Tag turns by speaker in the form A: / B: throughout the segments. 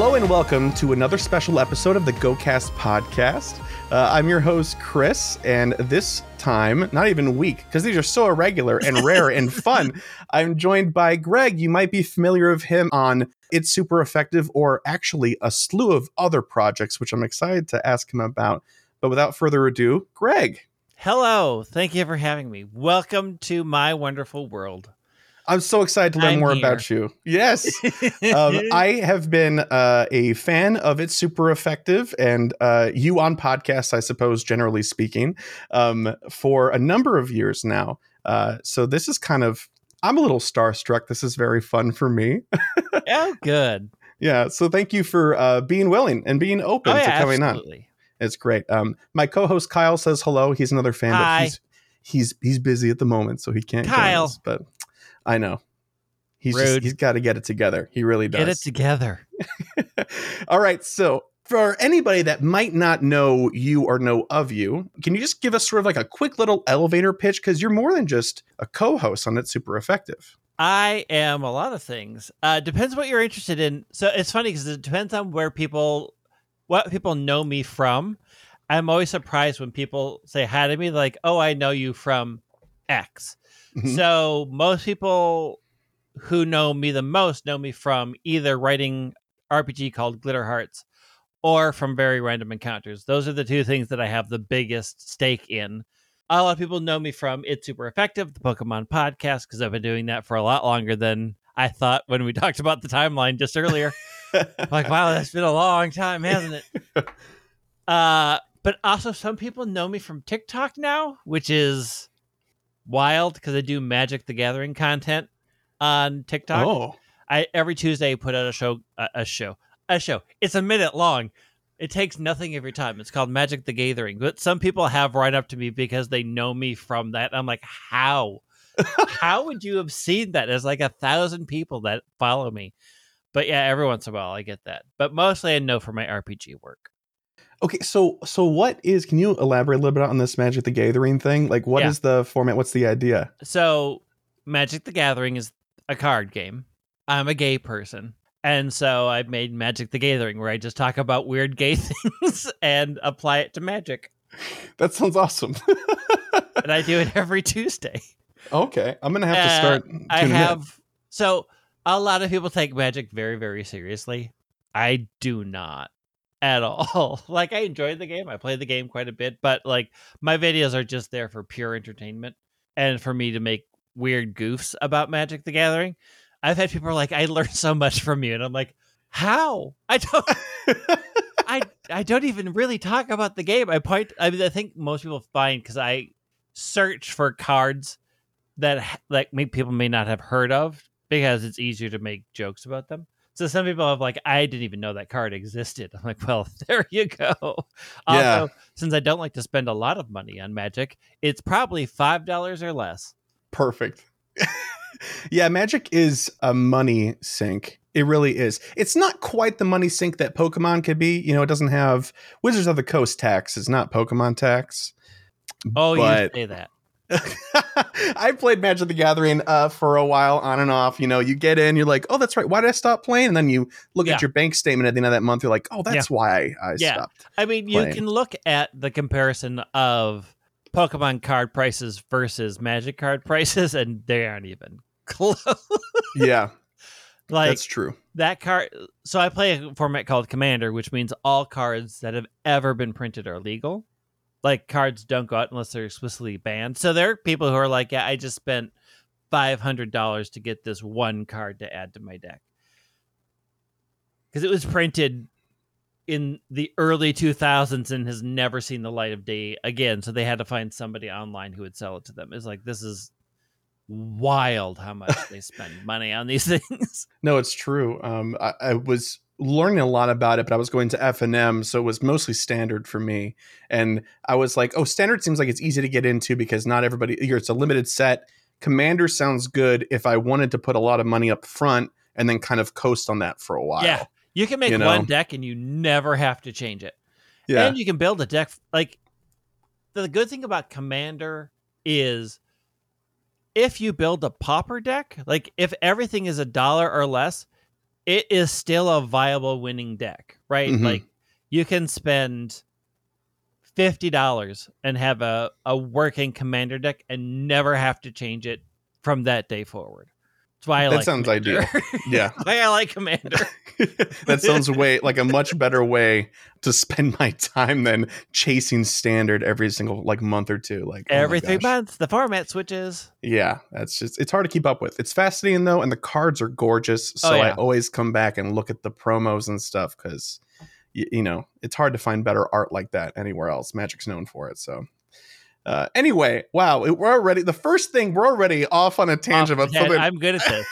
A: Hello and welcome to another special episode of the GoCast podcast. Uh, I'm your host, Chris, and this time, not even week, because these are so irregular and rare and fun, I'm joined by Greg. You might be familiar of him on It's Super Effective or actually a slew of other projects, which I'm excited to ask him about. But without further ado, Greg.
B: Hello. Thank you for having me. Welcome to my wonderful world.
A: I'm so excited to learn
B: I'm
A: more
B: here.
A: about you. Yes. um, I have been uh, a fan of It's Super Effective and uh, you on podcasts, I suppose, generally speaking, um, for a number of years now. Uh, so this is kind of, I'm a little starstruck. This is very fun for me.
B: oh, good.
A: yeah. So thank you for uh, being willing and being open
B: Oh,
A: to
B: yeah,
A: coming on. It's great. Um, my co-host Kyle says hello. He's another fan,
B: Hi.
A: but he's he's he's busy at the moment, so he can't.
B: Kyle.
A: us, but I know he's just, he's got to get it together. He really does.
B: Get it together.
A: All right, so for anybody that might not know you or know of you, can you just give us sort of like a quick little elevator pitch because you're more than just a co-host on It's Super Effective.
B: I am a lot of things. Uh, depends what you're interested in. So it's funny because it depends on where people, what people know me from. I'm always surprised when people say hi to me, like, "Oh, I know you from X."
A: Mhm.
B: So most people who know me the most know me from either writing RPG called Glitter Hearts or from very random encounters. Those are the two things that I have the biggest stake in. A lot of people know me from It's Super Effective, the Pokemon podcast, because I've been doing that for a lot longer than I thought when we talked about the timeline just earlier. like, wow, that's been a long time, hasn't it? uh, but also, some people know me from TikTok now, which is wild because I do Magic the Gathering content on TikTok.
A: oh,
B: I every Tuesday put out a show, a, a show, a show. It's a minute long. It takes nothing of your time. It's called Magic the Gayering. But some people have right up to me because they know me from that. I'm like, how? how would you have seen that? There's like a thousand people that follow me. But yeah, every once in a while I get that. But mostly I know for my RPG work.
A: Okay. So so what is? Can you elaborate a little bit on this Magic the Gathering thing? Like, what is
B: Yeah.
A: the format? What's the idea?
B: So Magic the Gathering is a card game. I'm a gay person. And so I made Magic the Gathering where I just talk about weird gay things and apply it to magic.
A: That sounds awesome.
B: And I do it every Tuesday.
A: okay, I'm gonna have to
B: Uh,
A: start.
B: I
A: in.
B: have so a lot of people take magic very, very seriously. I do not at all. Like I enjoyed the game. I play the game quite a bit, but like my videos are just there for pure entertainment and for me to make weird goofs about Magic the Gathering. I've had people like, I learned so much from you, and I'm like, how? I don't I I don't even really talk about the game. I point. I mean, I think most people find because I search for cards that like people may not have heard of because it's easier to make jokes about them. So some people have like, I didn't even know that card existed. I'm like, well, there you go.
A: Yeah.
B: Also, since I don't like to spend a lot of money on Magic, it's probably five dollars or less.
A: Perfect. yeah, Magic is a money sink. It really is. It's not quite the money sink that Pokemon could be. You know, it doesn't have Wizards of the Coast tax. It's not Pokemon tax.
B: Oh,
A: But-
B: you say that.
A: I played Magic the Gathering uh, for a while, on and off. You know, you get in, you're like, oh, that's right. Why did I stop playing? And then you look
B: Yeah.
A: at your bank statement at the end of that month. You're like, oh, that's why I
B: Yeah.
A: stopped.
B: I mean, you can look at the comparison of Pokemon card prices versus Magic card prices, and they aren't even close.
A: Yeah,
B: like
A: that's true.
B: that card. So I play a format called Commander, which means all cards that have ever been printed are legal. Like cards don't go out unless they're explicitly banned. So there are people who are like, "Yeah, I just spent five hundred dollars to get this one card to add to my deck because it was printed in the early 2000s and has never seen the light of day again. So they had to find somebody online who would sell it to them. It's like this is wild how much they spend money on these things.
A: No, it's true. Um, I, I was learning a lot about it, but I was going to FNM, so it was mostly standard for me. And I was like, "Oh, standard seems like it's easy to get into because not everybody. Here, it's a limited set. Commander sounds good if I wanted to put a lot of money up front and then kind of coast on that for a while.
B: Yeah. You can make
A: You know?
B: one deck and you never have to change it.
A: yeah,
B: And you can build a deck like the good thing about Commander is if you build a pauper deck, like if everything is a dollar or less, it is still a viable winning deck, right?
A: Mhm.
B: Like you can spend fifty dollars and have a, a working commander deck and never have to change it from that day forward. That's why I
A: That
B: like
A: sounds
B: Commander.
A: Yeah.
B: Why I like Commander.
A: that sounds way like a much better way to spend my time than chasing standard every single like month or two. Like oh
B: Every three months, the format switches.
A: Yeah, that's just it's hard to keep up with. It's fascinating though, and the cards are gorgeous. Oh, so
B: Oh,
A: I always come back and look at the promos and stuff because you, you know it's hard to find better art like that anywhere else. Magic's known for it. So uh, anyway, wow, it- we're already the first thing we're already off on a tangent about something.
B: I'm good at this.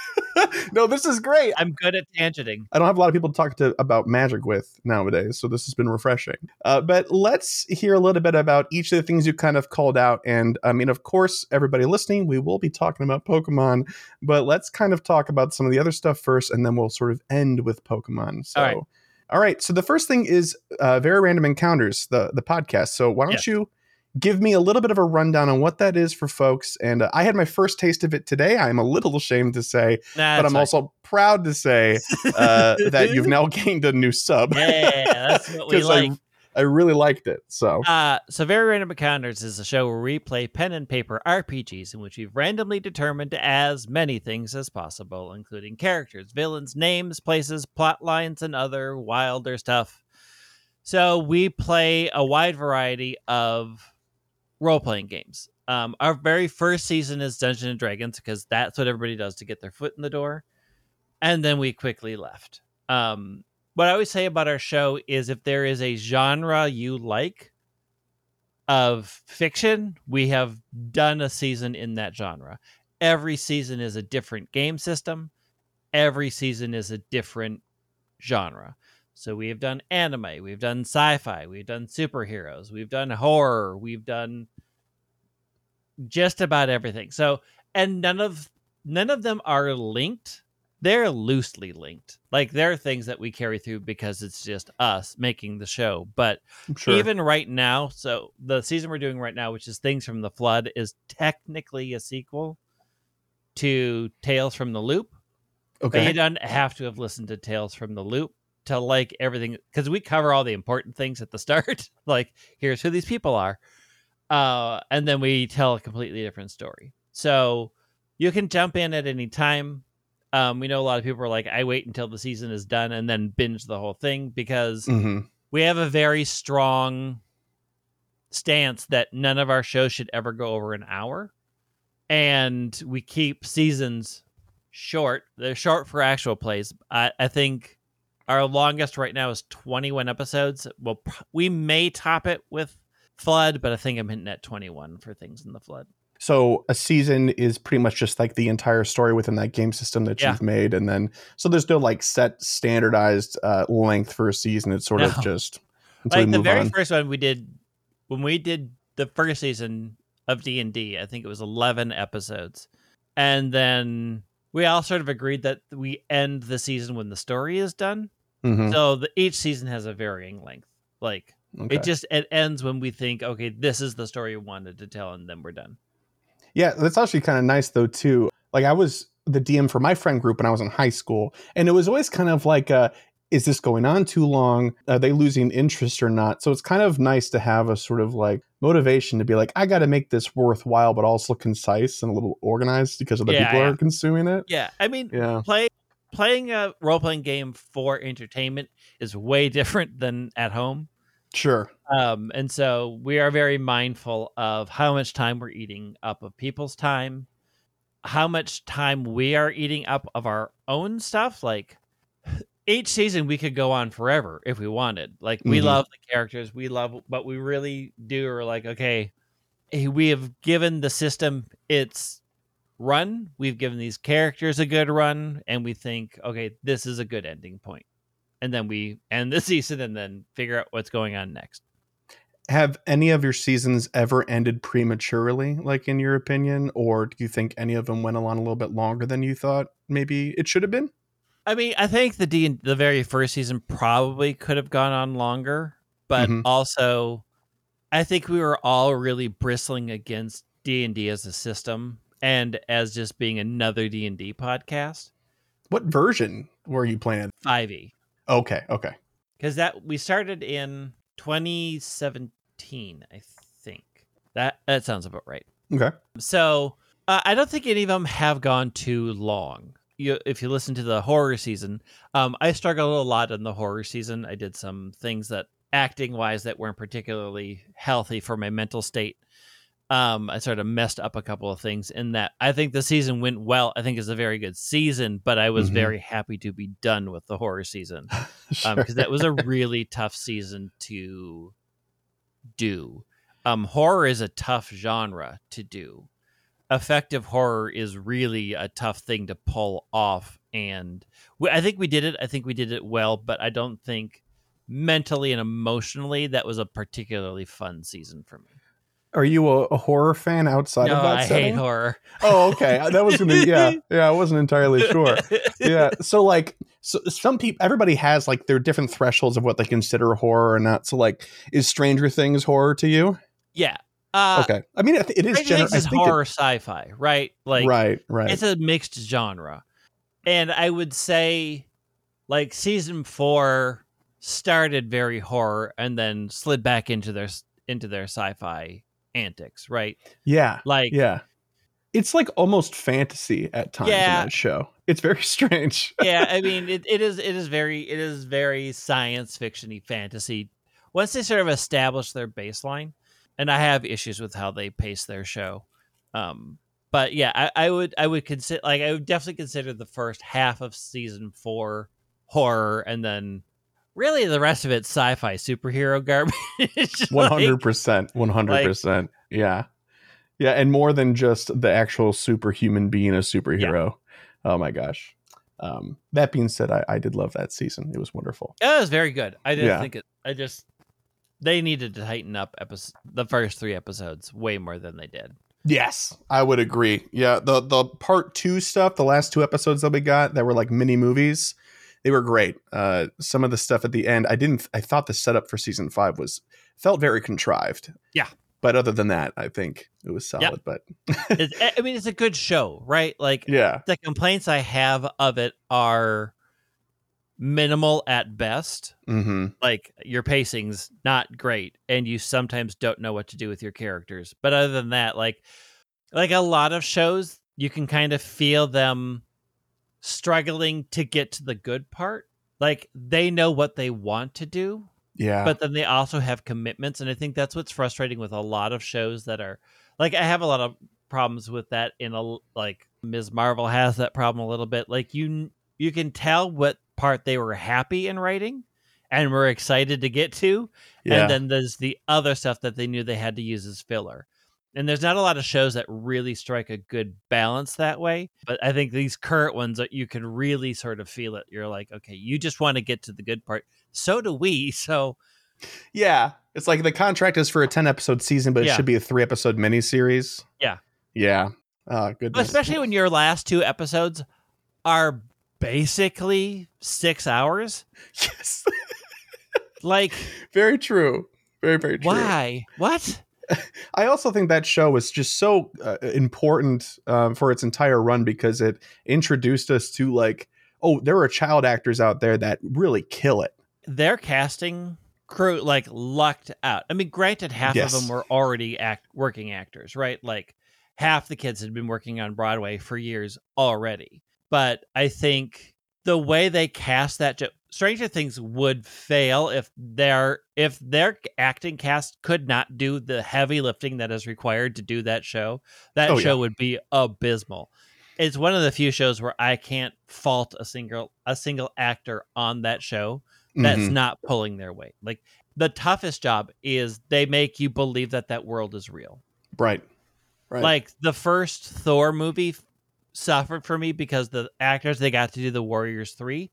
A: no, this is great.
B: I'm good at tangenting.
A: I don't have a lot of people to talk to about magic with nowadays, so this has been refreshing. Uh, but let's hear a little bit about each of the things you kind of called out. And I mean, of course, everybody listening, we will be talking about Pokemon, but let's kind of talk about some of the other stuff first, and then we'll sort of end with Pokemon. So.
B: All right.
A: All right. So the first thing is uh, very random encounters, the the podcast. So why don't
B: Yes.
A: you give me a little bit of a rundown on what that is for folks? And uh, I had my first taste of it today. I'm a little ashamed to say, but I'm also proud to say uh, that you've now gained a new sub.
B: yeah, that's what we
A: 'Cause I-
B: like.
A: I really liked it. So
B: Uh, so Very Random Encounters is a show where we play pen and paper RPGs in which we've randomly determined as many things as possible, including characters, villains, names, places, plot lines, and other wilder stuff. So we play a wide variety of role playing games. Um, our very first season is Dungeons and Dragons because that's what everybody does to get their foot in the door, and then we quickly left. Um, what I always say about our show is if there is a genre you like of fiction, we have done a season in that genre. Every season is a different game system. Every season is a different genre. So we have done anime, we've done sci-fi, we've done superheroes, we've done horror, we've done just about everything. So and none of none of them are linked. They're loosely linked. Like there are things that we carry through because it's just us making the show, but
A: sure.
B: even right now so the season we're doing right now which is things from the flood is technically a sequel to tales from the loop but you don't have to have listened to tales from the loop to like everything because we cover all the important things at the start like here's who these people are uh, and then we tell a completely different story. So you can jump in at any time. Um, we know a lot of people are like i wait until the season is done and then binge the whole thing because
A: hmm
B: we have a very strong stance that none of our shows should ever go over an hour and we keep seasons short. They're short for actual plays. I, I think our longest right now is 21 episodes well we may top it with flood but i think i'm hitting at 21 for things in the flood
A: So a season is pretty much just like the entire story within that game system that
B: Yeah.
A: you've made, and then so there's no like set standardized uh, length for a season. It's sort of just
B: like the very
A: on.
B: first one we did when we did the first season of d&d i think it was 11 episodes and then we all sort of agreed that we end the season when the story is done
A: Mhm.
B: so the, each season has a varying length like
A: Okay.
B: it just it ends when we think okay this is the story we wanted to tell and then we're done
A: Yeah, that's actually kind of nice though too. Like I was the DM for my friend group when I was in high school, and it was always kind of like, uh, is this going on too long? Are they losing interest or not? So it's kind of nice to have a sort of like motivation to be like, I got to make this worthwhile, but also concise and a little organized because other
B: Yeah,
A: people
B: yeah.
A: are consuming it.
B: yeah i mean
A: Yeah,
B: play playing a role-playing game for entertainment is way different than at home
A: sure.
B: Um, and so we are very mindful of how much time we're eating up of people's time, how much time we are eating up of our own stuff. Like each season, we could go on forever if we wanted. Like we
A: Mhm.
B: love the characters, we love, but we really do are like, okay, eh, we have given the system its run. We've given these characters a good run, and we think, okay, this is a good ending point. And then we end the season and then figure out what's going on next.
A: Have any of your seasons ever ended prematurely, like in your opinion, or do you think any of them went along a little bit longer than you thought maybe it should have been?
B: I mean, I think the D the very first season probably could have gone on longer, but
A: Mhm.
B: also I think we were all really bristling against D and D as a system and as just being another D and D podcast.
A: What version were you playing?
B: 5e.
A: Okay, okay.
B: Because that we started in 2017, I think. That that sounds about right.
A: Okay.
B: So uh, I don't think any of them have gone too long. You, if you listen to the horror season, um, I struggled a lot in the horror season. I did some things that acting wise that weren't particularly healthy for my mental state. Um, I sort of messed up a couple of things in that. I think the season went well. I think it's a very good season, but I was
A: Mhm.
B: very happy to be done with the horror season
A: Sure.
B: because that was a really tough season to do. Um, horror is a tough genre to do. Effective horror is really a tough thing to pull off, and we, I think we did it. I think we did it well, but I don't think mentally and emotionally that was a particularly fun season for me.
A: Are you a, a horror fan outside
B: no,
A: of that
B: I
A: setting?
B: hate horror.
A: Oh, okay. That was gonna. Be yeah, yeah. I wasn't entirely sure. Yeah. So like, so some people, everybody has like their different thresholds of what they consider horror or not. So like, is Stranger Things horror to you?
B: yeah. Uh,
A: okay. I mean, it, it is
B: Stranger. Things is horror sci-fi, right? Like,
A: right. Right.
B: it's a mixed genre and i would say like season four started very horror and then slid back into their into their sci-fi antics right
A: yeah.
B: like
A: Yeah. It's like almost fantasy at times
B: Yeah.
A: in that show. It's very strange.
B: yeah i mean it, it is it is very it is very science fictiony fantasy once they sort of establish their baseline and i have issues with how they pace their show um but yeah i, I would i would consider like i would definitely consider the first half of season four horror and then really the rest of it sci-fi superhero garbage Just
A: One
B: like-
A: hundred percent. One hundred percent. Yeah. Yeah, and more than just the actual superhuman being a superhero. Oh my gosh. Um, that being said, I, I did love that season. It was wonderful.
B: It was very good. I didn't
A: Yeah.
B: think it. I just they needed to tighten up episode, the first three episodes way more than they did.
A: Yes, I would agree. Yeah, the the part two stuff, the last two episodes that we got that were like mini movies, they were great. Uh, some of the stuff at the end, I didn't. I thought the setup for season five was felt very contrived.
B: Yeah.
A: but other than that, I think it was solid. But
B: It, I mean, it's a good show, right? Like
A: yeah,
B: the complaints I have of it are minimal at best.
A: hmm
B: Like your pacing's not great, and you sometimes don't know what to do with your characters. But other than that, like like a lot of shows, you can kind of feel them struggling to get to the good part. Like they know what they want to do,
A: yeah,
B: but then they also have commitments and i think that's what's frustrating with a lot of shows that are like i have a lot of problems with that in a like ms marvel has that problem a little bit like you you can tell what part they were happy in writing and were excited to get to
A: yeah.
B: and then there's the other stuff that they knew they had to use as filler and there's not a lot of shows that really strike a good balance that way but i think these current ones that you can really sort of feel it you're like okay you just want to get to the good part so do we so
A: Yeah, it's like the contract is for a ten episode season, but it
B: Yeah.
A: should be a three episode miniseries.
B: Yeah.
A: yeah. Oh goodness.
B: especially when your last two episodes are basically six hours
A: yes,
B: like
A: very true. Very very true.
B: why what
A: I also think that show was just so uh, important um, for its entire run because it introduced us to like, oh, there are child actors out there that really kill it.
B: their casting crew like lucked out i mean granted half
A: Yes.
B: of them were already act working actors right like half the kids had been working on broadway for years already but i think the way they cast that jo- stranger things would fail if their if their acting cast could not do the heavy lifting that is required to do that show that
A: Oh,
B: show
A: yeah.
B: would be abysmal it's one of the few shows where i can't fault a single a single actor on that show that's
A: Mhm.
B: not pulling their weight. Like the toughest job is they make you believe that that world is real.
A: right, right.
B: Like the first Thor movie suffered for me because the actors they got to do the Warriors 3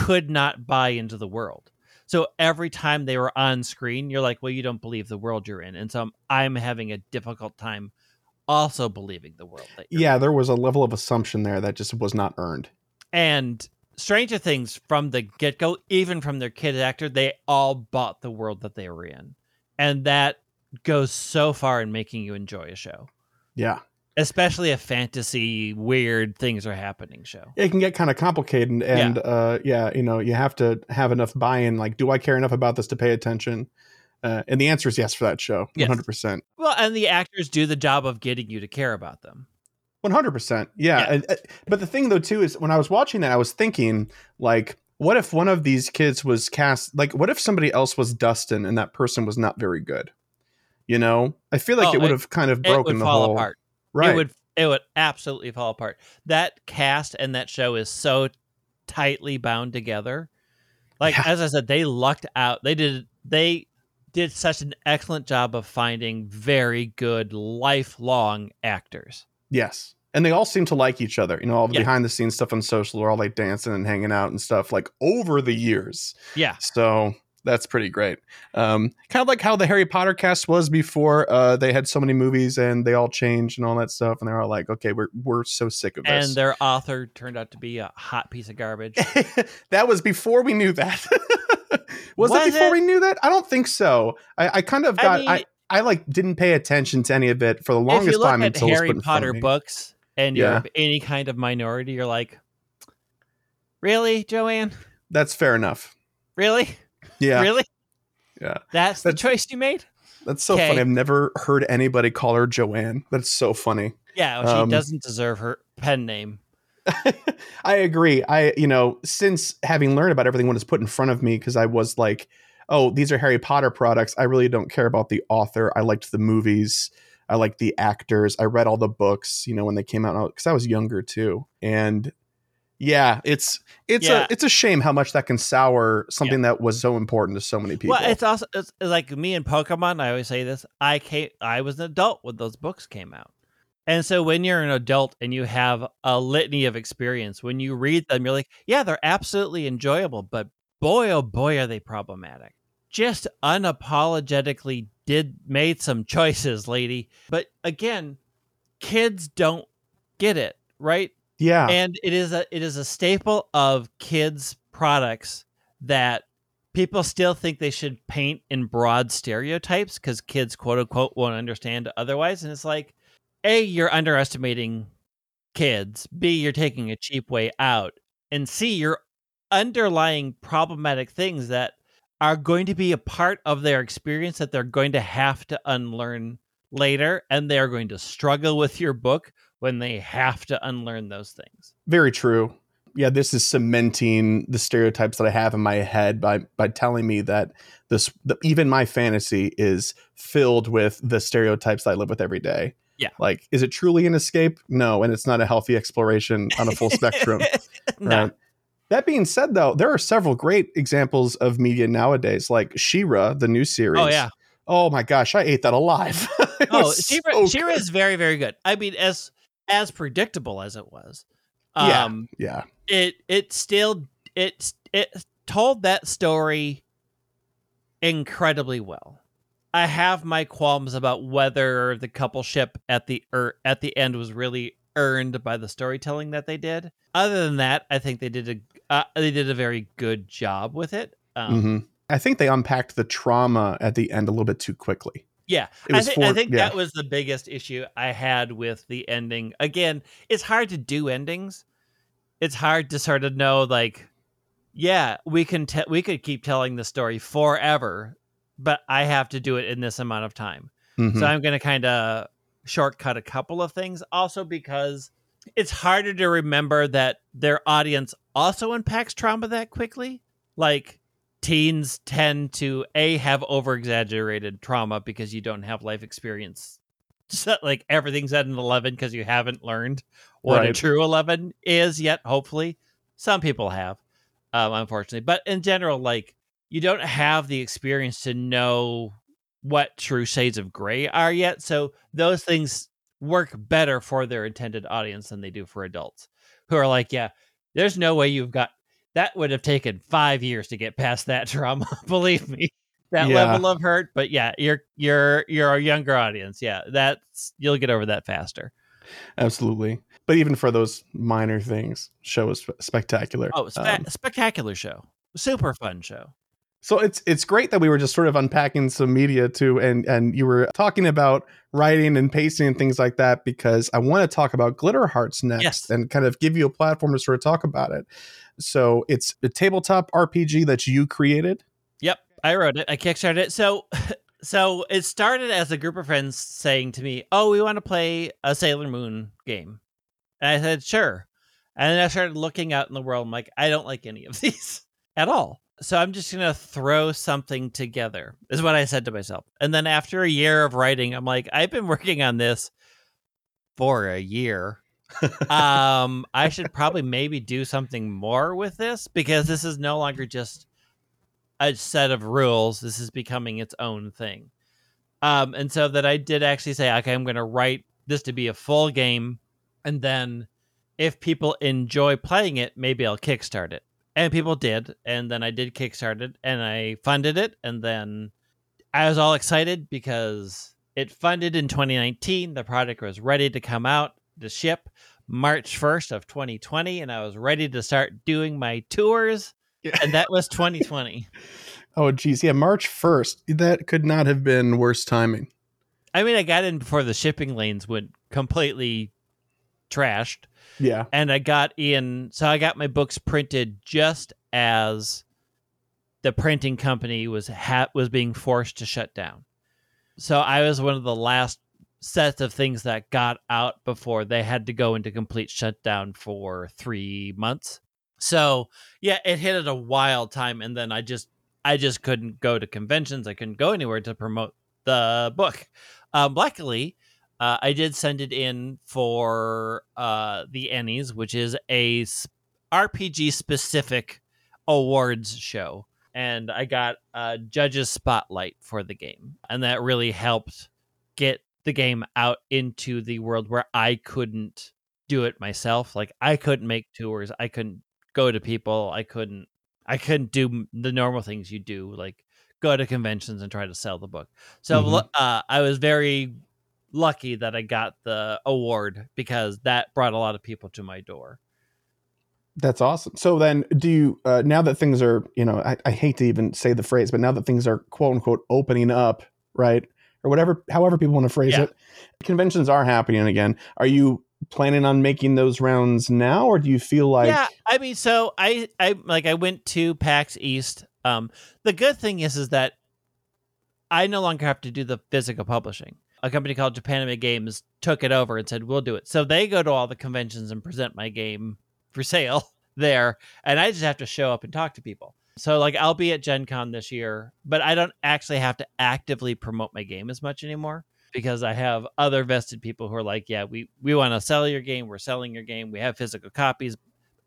B: could not buy into the world. So every time they were on screen, you're like, well, you don't believe the world you're in. And so I'm, I'm having a difficult time also believing the world that you're
A: yeah, there was a level of assumption there that just was not earned.
B: And Stranger Things from the get go, even from their kid actor, they all bought the world that they were in. And that goes so far in making you enjoy a show.
A: Yeah,
B: especially a fantasy weird things are happening show.
A: It can get kind of complicated, and, and uh, yeah, you know, you have to have enough buy-in. Like, do I care enough about this to pay attention? Uh, and the answer is yes for that show, hundred percent.
B: Well, and the actors do the job of getting you to care about them.
A: One hundred percent. Yeah.
B: Yeah.
A: And, uh, but the thing though too is when I was watching that, I was thinking like, what if one of these kids was cast? Like, what if somebody else was Dustin and that person was not very good? You know, I feel like
B: Oh,
A: it would have kind of
B: It
A: broken
B: would
A: the
B: fall
A: whole.
B: apart.
A: Right.
B: It would it would absolutely fall apart. That cast and that show is so tightly bound together. Like
A: Yeah.
B: as I said, they lucked out. They did they did such an excellent job of finding very good lifelong actors.
A: Yes. And they all seem to like each other. You know, all the
B: Yeah.
A: behind the scenes stuff on social are all like dancing and hanging out and stuff like over the years.
B: Yeah.
A: So that's pretty great. Um, kind of like how the Harry Potter cast was before. Uh, they had so many movies and they all changed and all that stuff. And they're all like, okay, we're, we're so sick of this.
B: And their author turned out to be a hot piece of garbage.
A: that was before we knew that. was,
B: Was
A: that before
B: it?
A: we knew that? I don't think so. I, I kind of got, I,
B: mean-
A: I, like didn't pay attention to any of it for the
B: if
A: longest
B: you look
A: time
B: at
A: until
B: Harry
A: put in front of
B: Potter books and you're any kind of minority, you're like, Really, Joanne?
A: That's fair enough.
B: Really?
A: Yeah.
B: Really?
A: Yeah.
B: That's the choice you made?
A: That's so
B: Okay.
A: funny. I've never heard anybody call her Joanne. That's so funny.
B: Yeah, well, she
A: Um,
B: doesn't deserve her pen name.
A: I agree. I, you know, since having learned about everything when it's put in front of me, because I was like, oh, these are Harry Potter products. I really don't care about the author. I liked the movies. I liked the actors. I read all the books, you know, when they came out because I was younger too. And yeah, it's it's
B: Yeah.
A: a it's a shame how much that can sour something that was so important to so many people.
B: Well, it's also it's it's like me and Pokemon. I always say this. I came, I was an adult when those books came out, and so when you're an adult and you have a litany of experience, when you read them, you're like, yeah, they're absolutely enjoyable, but boy, oh boy, are they problematic. Just unapologetically did made some choices, lady. But again, kids don't get it, right?
A: Yeah,
B: and it is a it is a staple of kids products that people still think they should paint in broad stereotypes because kids quote unquote won't understand otherwise. And it's like a you're underestimating kids. B you're taking a cheap way out. And c you're underlying problematic things that are going to be a part of their experience that they're going to have to unlearn later and they're going to struggle with your book when they have to unlearn those things
A: Very true. Yeah, this is cementing the stereotypes that I have in my head by by telling me that this the, even my fantasy is filled with the stereotypes that I live with every day.
B: Yeah.
A: Like, is it truly an escape? No, and it's not a healthy exploration on a full spectrum.
B: no.
A: Right. That being said, though, there are several great examples of media nowadays, like She-Ra, the new series.
B: Oh yeah.
A: Oh my gosh, I ate that alive.
B: Oh, She-Ra,
A: so She-Ra
B: is very very good. I mean, as as predictable as it was,
A: Yeah.
B: um,
A: Yeah.
B: it it still it it told that story incredibly well. I have my qualms about whether the couple ship at the er, at the end was really earned by the storytelling that they did. Other than that, I think they did a uh, they did a very good job with it. Um,
A: hmm I think they unpacked the trauma at the end a little bit too quickly.
B: Yeah, I, thi- I think
A: yeah.
B: that was the biggest issue I had with the ending. Again, it's hard to do endings. It's hard to sort of know, like, yeah, we can te- we could keep telling the story forever, but I have to do it in this amount of time.
A: Mhm.
B: So I'm going to kind of shortcut a couple of things. Also, because it's harder to remember that their audience also unpacks trauma that quickly. Like teens tend to a have over exaggerated trauma because you don't have life experience. So, like everything's at an 11 because you haven't learned what a true 11 is yet. Hopefully, some people have, um, unfortunately. But in general, like you don't have the experience to know what true shades of gray are yet. So those things work better for their intended audience than they do for adults who are like, yeah, there's no way you've got that would have taken five years to get past that trauma. Believe me, that
A: Yeah.
B: level of hurt. But yeah, you're you're you're a younger audience. Yeah, that's you'll get over that faster.
A: Absolutely. But even for those minor things, show was spectacular.
B: Oh, spe-
A: Um,
B: spectacular show, super fun show.
A: So it's it's great that we were just sort of unpacking some media too, and and you were talking about writing and pacing and things like that because I want to talk about Glitter Hearts next
B: Yes.
A: and kind of give you a platform to sort of talk about it. So it's a tabletop RPG that you created.
B: Yep, I wrote it. I kickstarted it. So, so it started as a group of friends saying to me, "Oh, we want to play a Sailor Moon game," and I said, "Sure." And then I started looking out in the world. I'm like, I don't like any of these at all. So I'm just gonna throw something together. Is what I said to myself. And then after a year of writing, I'm like, I've been working on this for a year um i should probably maybe do something more with this because this is no longer just a set of rules. This is becoming its own thing. Um and so that i did actually say okay i'm going to write this to be a full game and then if people enjoy playing it maybe i'll kickstart it. And people did and then i did kickstart it and i funded it and then i was all excited because it funded in 2019 the product was ready to come out to ship March 1st of 2020 and I was ready to start doing my tours and that was 2020.
A: oh geez, yeah, March first. That could not have been worse timing.
B: I mean I got in before the shipping lanes went completely trashed
A: Yeah.
B: and I got in so I got my books printed just as the printing company was ha- was being forced to shut down. So I was one of the last sets of things that got out before they had to go into complete shutdown for 3 months. So, yeah, it hit at a wild time and then I just I just couldn't go to conventions. I couldn't go anywhere to promote the book. Um, luckily, uh, I did send it in for uh, the Ennies, which is a RPG specific awards show. And I got a judge's spotlight for the game. And that really helped get the game out into the world where I couldn't do it myself. Like I couldn't make tours, I couldn't go to people, I couldn't I couldn't do the normal things you do, like go to conventions and try to sell the book. So
A: Mhm.
B: uh, I was very lucky that I got the award because that brought a lot of people to my door.
A: That's awesome. So then, do you uh, now that things are, you know, I, I hate to even say the phrase, but now that things are quote unquote opening up, right, or whatever, however people want to phrase
B: Yeah.
A: it, conventions are happening again. Are you planning on making those rounds now, or do you feel like,
B: yeah, I mean, so I, I like I went to PAX East. Um, the good thing is, is that I no longer have to do the physical publishing. A company called Japanime Games took it over and said, "We'll do it." So they go to all the conventions and present my game for sale there, and I just have to show up and talk to people. So like I'll be at Gen Con this year, but I don't actually have to actively promote my game as much anymore because I have other vested people who are like, yeah, we we want to sell your game, we're selling your game, we have physical copies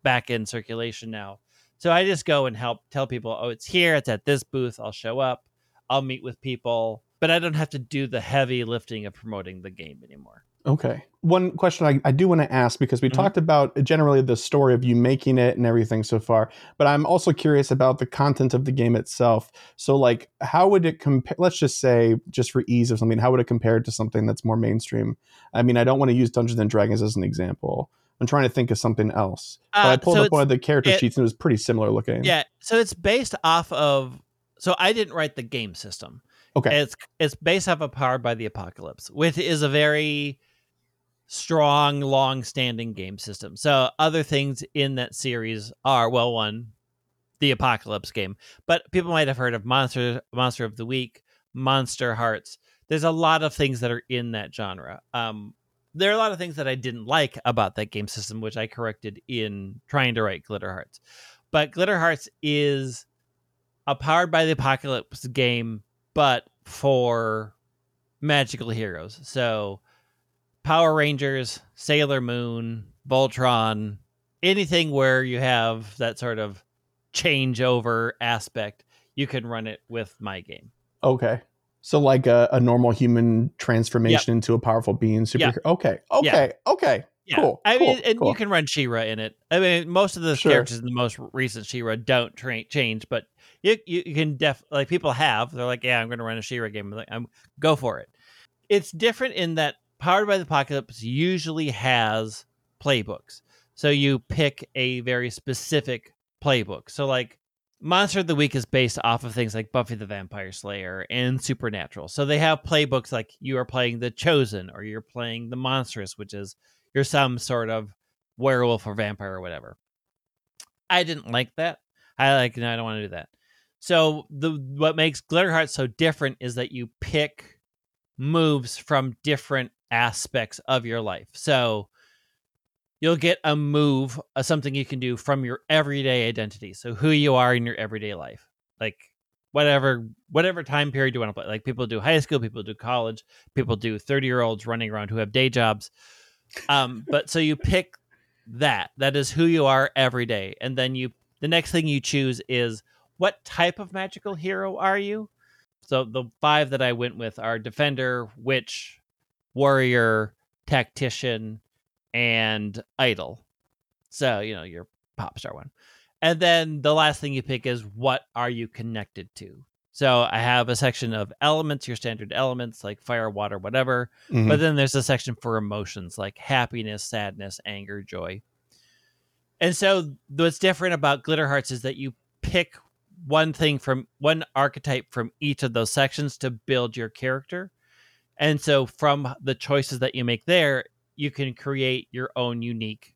B: back in circulation now. So I just go and help tell people, oh, it's here, it's at this booth, I'll show up, I'll meet with people, but I don't have to do the heavy lifting of promoting the game anymore.
A: Okay? One question I, I do want to ask because we
B: Mhm.
A: talked about generally the story of you making it and everything so far, but I'm also curious about the content of the game itself. So, like, how would it compare? Let's just say, just for ease of something, how would it compare to something that's more mainstream? I mean, I don't want to use Dungeons and Dragons as an example. I'm trying to think of something else. but I
B: Uh,
A: pulled
B: so
A: up one of the character
B: it-
A: sheets and it was pretty similar looking.
B: Yeah, so it's based off of so I didn't write the game system.
A: Okay.
B: It's it's based off of Powered by the Apocalypse, which is a very strong, long-standing game system. So other things in that series are well, one, the Apocalypse game, but people might have heard of Monster Monster of the Week, Monster Hearts. There's a lot of things that are in that genre. Um, there are a lot of things that I didn't like about that game system, which I corrected in trying to write Glitter Hearts. But Glitter Hearts is a powered by the apocalypse game, but for magical heroes. So Power Rangers, Sailor Moon, Voltron, anything where you have that sort of changeover aspect, you can run it with my game.
A: Okay. So like a, a normal human transformation into a powerful being superhero. Okay. Okay. Okay.
B: Yeah.
A: Cool.
B: I
A: cool,
B: mean, and
A: cool.
B: you can run She-Ra in it. I mean, most of the
A: Sure.
B: characters in the most recent She-Ra don't tra- change, but you, you you can def like people have. They're like, yeah, I'm going to run a She-Ra game. I'm like, I'm go for it. It's different in that Powered by the Apocalypse usually has playbooks, so you pick a very specific playbook. So like Monster of the Week is based off of things like Buffy the Vampire Slayer and Supernatural. So they have playbooks like you are playing the Chosen or you're playing the Monstrous, which is you're some sort of werewolf or vampire or whatever. I didn't like that. I like no, I don't want to do that. So the what makes Glitterheart so different is that you pick moves from different aspects of your life. So you'll get a move, uh, something you can do from your everyday identity. So who you are in your everyday life, like whatever whatever time period you want to play. Like people do high school, people do college, people do thirty year olds running around who have day jobs. Um, but so you pick that. That is who you are every day, and then you the next thing you choose is what type of magical hero are you. So the five that I went with are defender, witch, warrior, tactician, and idol. So, you know, your pop star one. And then the last thing you pick is what are you connected to? So I have a section of elements, your standard elements like fire, water, whatever.
A: Mhm.
B: But then there's a section for emotions like happiness, sadness, anger, joy. And so what's different about Glitter Hearts is that you pick one thing from one archetype from each of those sections to build your character. And so from the choices that you make there, you can create your own unique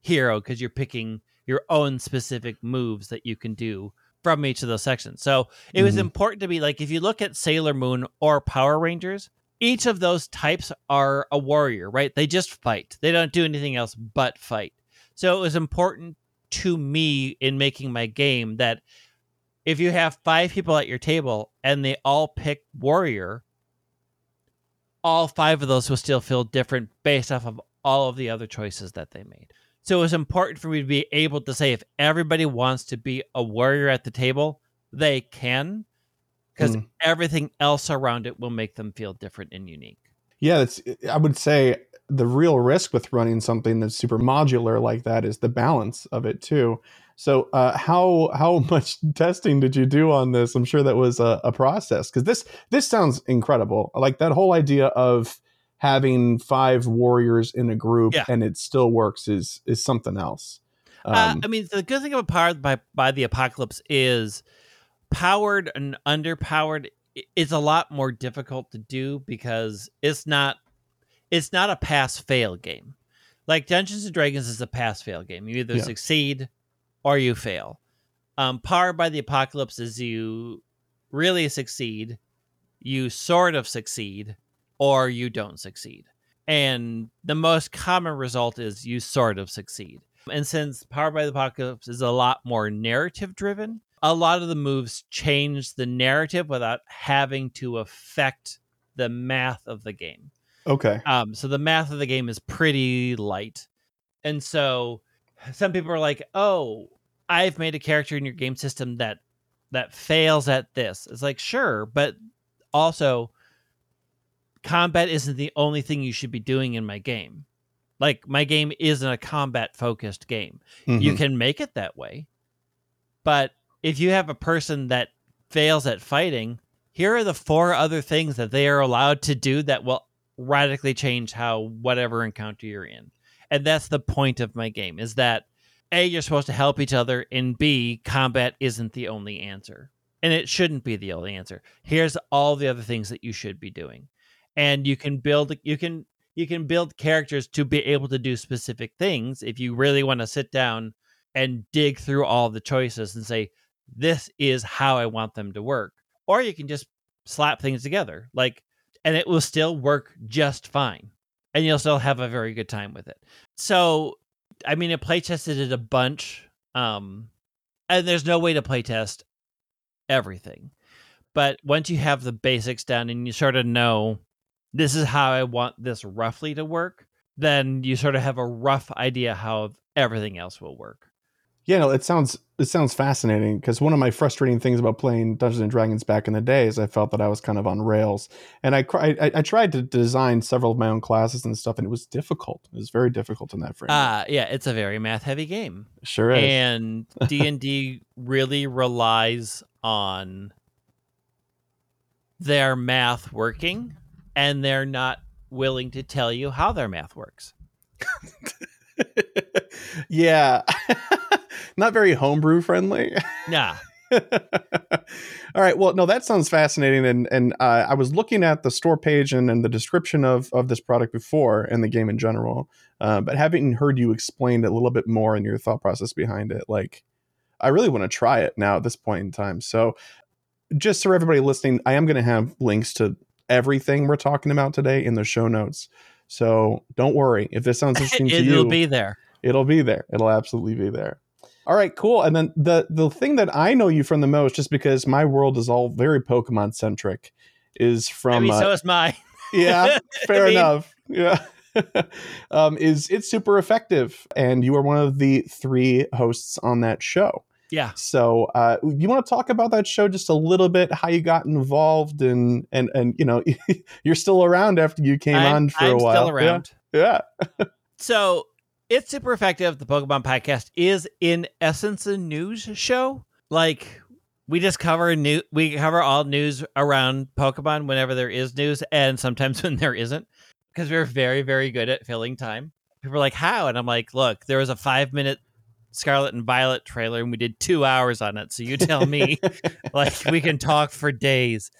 B: hero because you're picking your own specific moves that you can do from each of those sections. So it was
A: Mhm.
B: important to be like if you look at Sailor Moon or Power Rangers, each of those types are a warrior, right? They just fight. They don't do anything else but fight. So it was important to me in making my game that if you have five people at your table and they all pick warrior, all five of those will still feel different based off of all of the other choices that they made. So it was important for me to be able to say if everybody wants to be a warrior at the table, they can, because
A: Mm.
B: everything else around it will make them feel different and unique.
A: Yeah, that's I would say the real risk with running something that's super modular like that is the balance of it too. So uh, how how much testing did you do on this? I'm sure that was a, a process because this this sounds incredible. Like that whole idea of having five warriors in a group
B: Yeah.
A: and it still works is is something else.
B: uh,
A: Um,
B: I mean, the good thing about Powered by by the Apocalypse is powered and underpowered is a lot more difficult to do because it's not it's not a pass fail game. Like Dungeons and Dragons is a pass fail game. You either
A: Yeah.
B: succeed or you fail. Um, Powered by the Apocalypse is you really succeed, you sort of succeed, or you don't succeed. And the most common result is you sort of succeed. And since Powered by the Apocalypse is a lot more narrative driven, a lot of the moves change the narrative without having to affect the math of the game.
A: okay.
B: Um, so the math of the game is pretty light. And so some people are like, "Oh, I've made a character in your game system that that fails at this." It's like, "Sure, but also combat isn't the only thing you should be doing in my game. Like my game isn't a combat focused game. You
A: Mhm.
B: can make it that way. But if you have a person that fails at fighting, here are the four other things that they are allowed to do that will radically change how whatever encounter you're in. And that's the point of my game is that A, you're supposed to help each other, and B, combat isn't the only answer. And it shouldn't be the only answer. Here's all the other things that you should be doing. And you can build you can you can build characters to be able to do specific things if you really want to sit down and dig through all the choices and say this is how I want them to work. Or you can just slap things together. Like and it will still work just fine. And you'll still have a very good time with it. So I mean I play tested it a bunch. Um and there's no way to play test everything. But once you have the basics down and you sort of know this is how I want this roughly to work, then you sort of have a rough idea how everything else will work.
A: Yeah, no, it sounds it sounds fascinating because one of my frustrating things about playing Dungeons and Dragons back in the day is I felt that I was kind of on rails, and I I, I- tried to design several of my own classes and stuff, and it was difficult. It was very difficult in that frame.
B: Uh yeah, it's a very math heavy game.
A: sure is.
B: And D&D really relies on their math working and they're not willing to tell you how their math works.
A: yeah, not very homebrew friendly.
B: Yeah.
A: All right. Well, no, that sounds fascinating, and and uh, I was looking at the store page and, and the description of of this product before and the game in general, uh, but having heard you explain it a little bit more and your thought process behind it, like I really want to try it now at this point in time. So, just for everybody listening, I am going to have links to everything we're talking about today in the show notes. So don't worry if this sounds interesting to you.
B: It'll be there.
A: It'll be there. It'll absolutely be there. All right, cool. And then the the thing that I know you from the most, just because my world is all very Pokemon centric, is from.
B: I mean,
A: uh,
B: so is mine.
A: yeah, fair
B: I mean-
A: enough. Yeah. um, is it's super effective, and you are one of the three hosts on that show.
B: Yeah.
A: So, uh, you want to talk about that show just a little bit, how you got involved, and and and you know, you're still around after you came
B: I'm,
A: on for
B: I'm
A: a while.
B: still around.
A: Yeah.
B: So it's super effective. The Pokemon podcast is in essence a news show. Like we just cover new we cover all news around Pokemon whenever there is news and sometimes when there isn't. Because we're very, very good at filling time. People are like, How? And I'm like, look, there was a five minute Scarlet and Violet trailer and we did two hours on it. So you tell me like we can talk for days.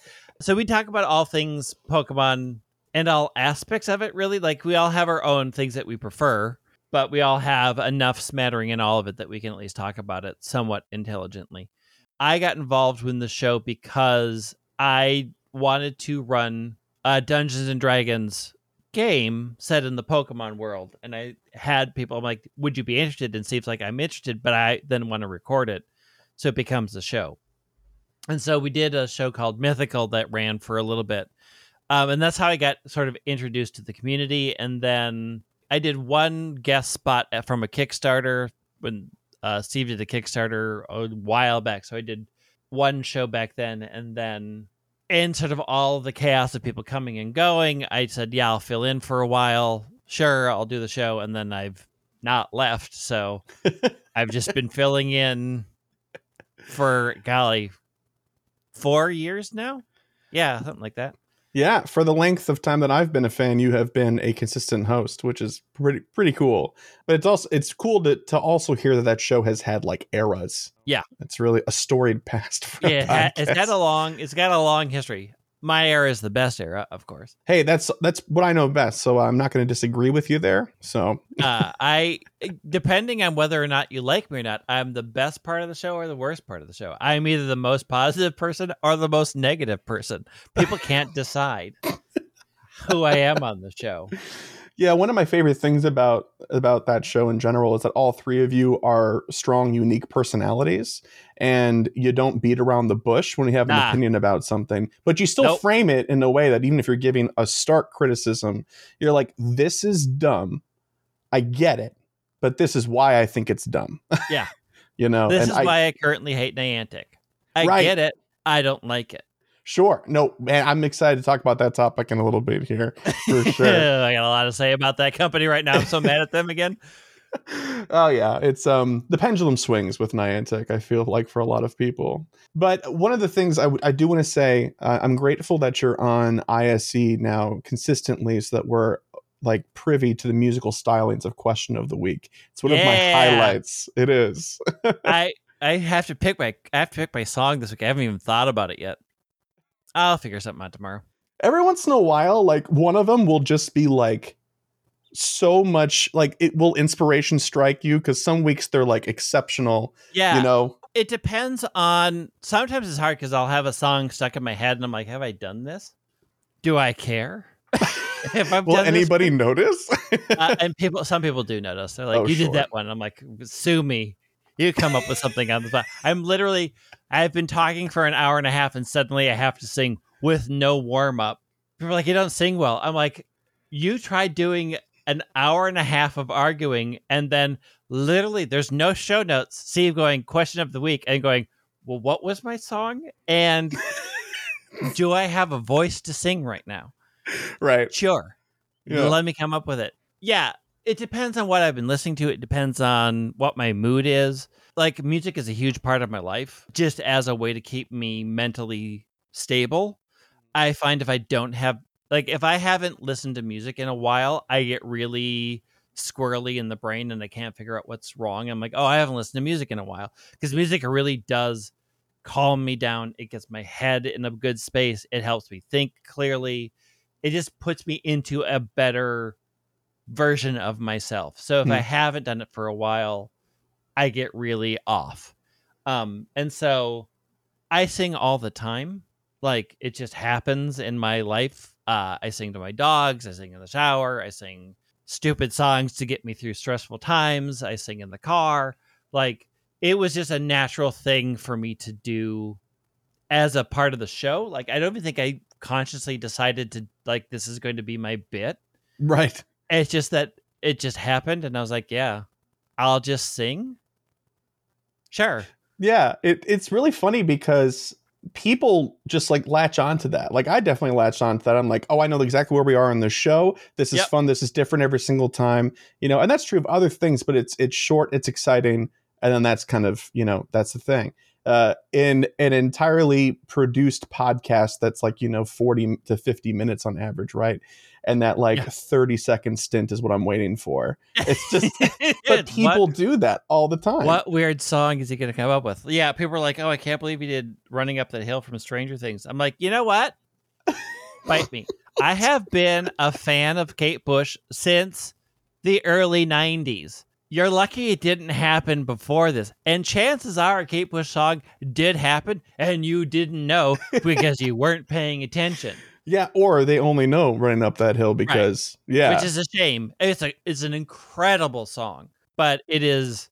B: So we talk about all things Pokemon and all aspects of it really. Like we all have our own things that we prefer, but we all have enough smattering in all of it that we can at least talk about it somewhat intelligently. I got involved with the show because I wanted to run a Dungeons and Dragons game set in the Pokemon world. And I had people I'm like, would you be interested? And seems like I'm interested, but I then want to record it. So it becomes a show. And so we did a show called Mythical that ran for a little bit. Um, and that's how I got sort of introduced to the community. And then I did one guest spot from a Kickstarter when uh, Steve did a Kickstarter a while back. So I did one show back then. And then in sort of all the chaos of people coming and going, I said, yeah, I'll fill in for a while. Sure, I'll do the show. And then I've not left. So I've just been filling in for, golly, four years now. Yeah, something like that.
A: Yeah, for the length of time that I've been a fan, you have been a consistent host, which is pretty pretty cool. But it's also it's cool to to also hear that that show has had like eras.
B: Yeah.
A: it's really a storied past. For
B: Yeah, it ha- it's got a long, it's got a long history. My era is the best era, of course.
A: hey, that's that's what I know best. So I'm not going to disagree with you there. So
B: Uh, I, depending on whether or not you like me or not, I'm the best part of the show or the worst part of the show. I'm either the most positive person or the most negative person. People can't decide who I am on the show.
A: Yeah, one of my favorite things about about that show in general is that all three of you are strong, unique personalities, and you don't beat around the bush when you have an
B: Nah.
A: opinion about something, but you still
B: Nope.
A: frame it in a way that even if you're giving a stark criticism, you're like, "This is dumb. I get it, but this is why I think it's dumb."
B: Yeah.
A: you know,
B: This is
A: I,
B: why I currently hate Niantic. I
A: Right.
B: get it. I don't like it.
A: Sure, no, man, I'm excited to talk about that topic in a little bit here for sure.
B: I got a lot to say about that company right now. I'm so mad at them again.
A: oh yeah it's um the pendulum swings with niantic i feel like for a lot of people but one of the things I do want to say uh, i'm grateful that you're on ISE now consistently so that we're like privy to the musical stylings of question of the week it's one of my highlights it is
B: I I have to pick my I have to pick my song this week. I haven't even thought about it yet. I'll figure something out tomorrow.
A: every once in a while like one of them will just be like so much like it will inspiration strike you because some weeks they're like exceptional
B: Yeah,
A: you know
B: it depends on. Sometimes it's hard because I'll have a song stuck in my head and I'm like, have I done this? Do I care? if I've
A: will anybody notice
B: uh, and people some people do notice they're like
A: Oh,
B: you
A: sure.
B: did that one i'm like sue me you come up with something on the spot. I'm literally i've been talking for an hour and a half and suddenly i have to sing with no warm-up. People are like you don't sing well. I'm like you tried doing an hour and a half of arguing and then literally there's no show notes. Steve going question of the week and going well what was my song? And do i have a voice to sing right now?
A: Right.
B: Sure.
A: Yeah.
B: let me come up with it. Yeah, it depends on what I've been listening to. It depends on what my mood is. Like music is a huge part of my life, just as a way to keep me mentally stable. I find if I don't have like if I haven't listened to music in a while, I get really squirrely in the brain and I can't figure out what's wrong. I'm like, oh, I haven't listened to music in a while because music really does calm me down. It gets my head in a good space. It helps me think clearly. It just puts me into a better version of myself. So if
A: Hmm.
B: I haven't done it for a while, I get really off. Um, and so I sing all the time. Like it just happens in my life. Uh, I sing to my dogs. I sing in the shower. I sing stupid songs to get me through stressful times. I sing in the car. Like it was just a natural thing for me to do as a part of the show. Like I don't even think I consciously decided to like this is going to be my bit.
A: Right.
B: It's just that it just happened and I was like, yeah, I'll just sing. Sure.
A: Yeah, it, it's really funny because people just like latch onto that. Like I definitely latched onto that. I'm like, oh, I know exactly where we are in the show. This is
B: Yep.
A: fun. This is different every single time. You know, and that's true of other things, but it's it's short, it's exciting, and then that's kind of you know that's the thing. Uh, in an entirely produced podcast that's like you know 40 to 50 minutes on average, right? And that like
B: Yeah.
A: 30 second stint is what I'm waiting for. It's just, but
B: What-
A: people do that all the time.
B: What weird song is he going to come up with? Yeah, people are like, "Oh, I can't believe he did Running Up That Hill from Stranger Things." I'm like, you know what? Bite me. I have been a fan of Kate Bush since the early '90s. You're lucky it didn't happen before this, and chances are a Kate Bush song did happen, and you didn't know because you weren't paying attention,
A: Yeah, or they only know running up that hill because yeah,
B: which is a shame. It's a it's an incredible song, but it is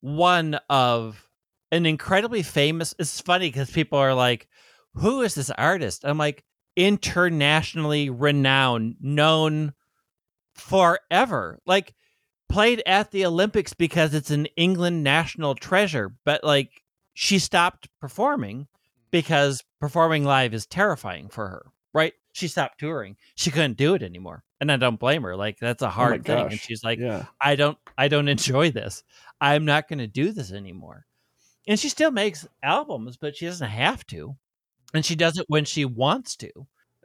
B: one of an incredibly famous. It's funny because people are like, "Who is this artist?" I'm like, internationally renowned, known forever, like played at the Olympics because it's an England national treasure. But like, she stopped performing because performing live is terrifying for her. Right? She stopped touring. She couldn't do it anymore, and I don't blame her. Like that's a oh hard thing, and
A: Oh
B: she's like,
A: yeah,
B: I don't I don't enjoy this. I'm not going to do this anymore. And she still makes albums, but she doesn't have to. And she does it when she wants to.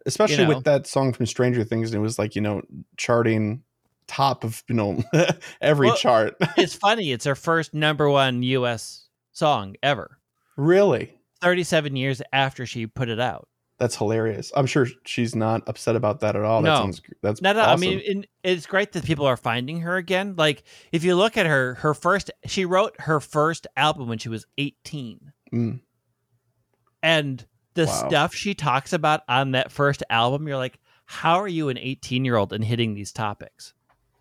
A: especially
B: know.
A: with that song from Stranger Things, and it was like you know charting top of you know every
B: Well-
A: chart.
B: It's funny, it's her first number 1 US song ever.
A: really,
B: 37 years after she put it out.
A: that's hilarious. I'm sure she's not upset about that at all. That
B: No.
A: sounds that's
B: not. no,
A: awesome.
B: I mean, in, it's great that people are finding her again. Like, if you look at her, her first, she wrote her first album when she was 18.
A: Mm.
B: And the
A: Wow.
B: stuff she talks about on that first album, you're like, how are you an 18 year old and hitting these topics?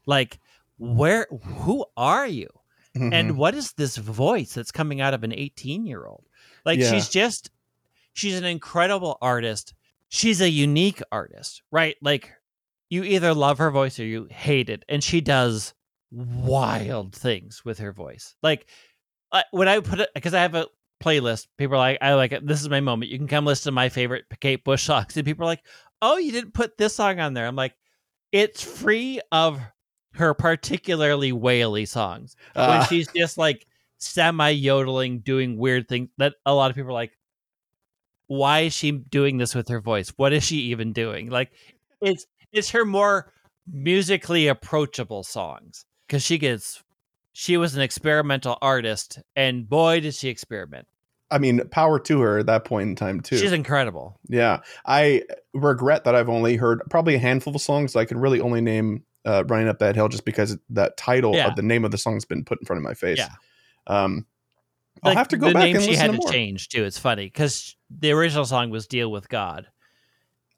B: Like, where, who are you?
A: Mhm.
B: And what is this voice that's coming out of an 18 year old? Like,
A: Yeah.
B: she's just, she's an incredible artist. She's a unique artist, right? Like, you either love her voice or you hate it. And she does wild things with her voice. Like, when I put it, because I have a playlist, people are like, I like it. This is my moment. You can come listen to my favorite Kate Bush songs. And people are like, oh, you didn't put this song on there. I'm like, it's free of her particularly whaley songs when
A: Ah,
B: she's just like semi yodeling, doing weird things that a lot of people are like, why is she doing this with her voice? What is she even doing? Like, it's it's her more musically approachable songs because she gets she was an experimental artist and boy did she experiment
A: I mean, power to her at that point in time too.
B: she's incredible
A: Yeah, I regret that I've only heard probably a handful of songs. I can really only name uh, "Running Up That Hill" just because that title
B: Yeah.
A: of the name of the song's been put in front of my face.
B: Yeah.
A: Um, I'll
B: Like,
A: have to go to
B: the
A: back
B: name
A: and
B: she had
A: to
B: to change too it's funny because the original song was deal with god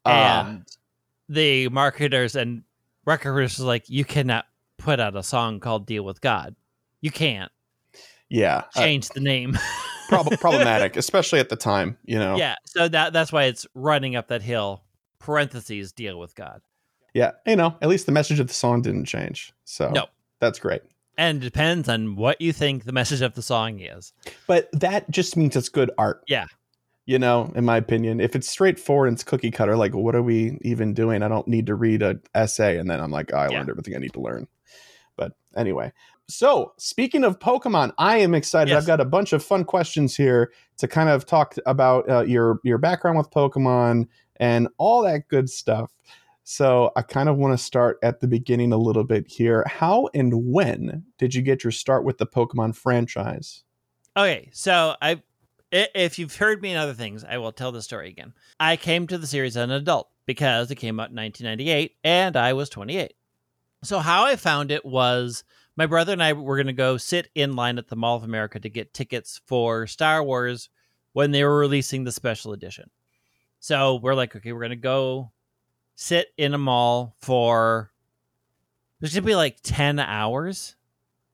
A: Ah.
B: and the marketers and record producers like you cannot put out a song called deal with god you can't
A: yeah, uh,
B: change the name
A: prob- problematic, especially at the time. You know.
B: yeah so that that's why it's running up that hill parentheses deal with god
A: Yeah, you know, at least the message of the song didn't change. So
B: No.
A: that's great.
B: and it depends on what you think the message of the song is
A: But that just means it's good art.
B: Yeah.
A: You know, in my opinion, if it's straightforward and it's cookie cutter, like what are we even doing? I don't need to read a essay and then I'm like, oh, I
B: Yeah.
A: learned everything I need to learn. But anyway, so speaking of Pokemon, I am excited.
B: Yes.
A: I've got a bunch of fun questions here to kind of talk about uh, your your background with Pokemon and all that good stuff. So I kind of want to start at the beginning a little bit here. How and when did you get your start with the Pokemon franchise?
B: Okay, so I if you've heard me in other things, I will tell the story again. I came to the series as an adult because it came out in 1998 and I was 28. So how I found it was my brother and I were going to go sit in line at the Mall of America to get tickets for Star Wars when they were releasing the special edition. So we're like, okay, we're going to go sit in a mall for there's to be like 10 hours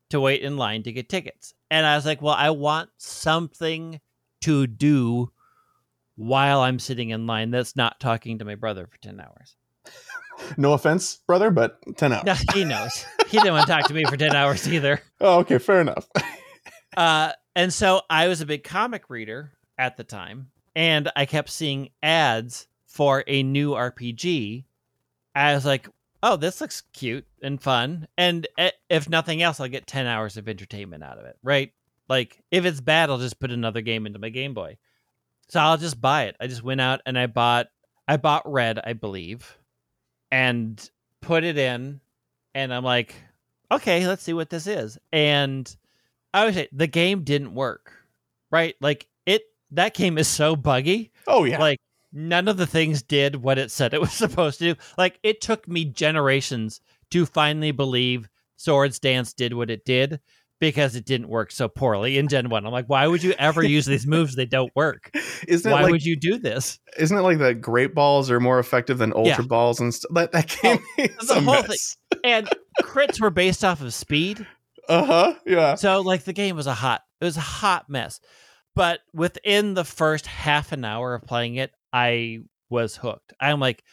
B: to wait in line to get tickets. And I was like, well, I want something to do while I'm sitting in line that's not talking to my brother for 10 hours.
A: No offense, brother, but 10 hours.
B: No, he knows. he didn't want to talk to me for 10 hours either.
A: Oh, okay, fair enough.
B: Uh, and so I was a big comic reader at the time, and I kept seeing ads for a new RPG. I was like, oh, this looks cute and fun. And if nothing else, I'll get 10 hours of entertainment out of it, right? Like, if it's bad, I'll just put another game into my Game Boy. So I'll just buy it. I just went out and I bought, I bought Red, I believe, and put it in. And I'm like, okay, let's see what this is. And I would say the game didn't work, right? Like, it, that game is so buggy.
A: Oh, yeah.
B: Like, none of the things did what it said it was supposed to do. Like it took me generations to finally believe Swords Dance did what it did because it didn't work so poorly in Gen 1. I'm like, why would you ever use these moves? They don't work.
A: Isn't
B: why
A: it like,
B: would you do this?
A: Isn't it like that great balls are more effective than ultra
B: Yeah.
A: balls and stuff? That, that game is
B: the
A: a
B: whole
A: mess.
B: And crits were based off of speed.
A: Uh-huh. Yeah.
B: So like the game was a hot it was a hot mess. But within the first half an hour of playing it, I was hooked. I'm like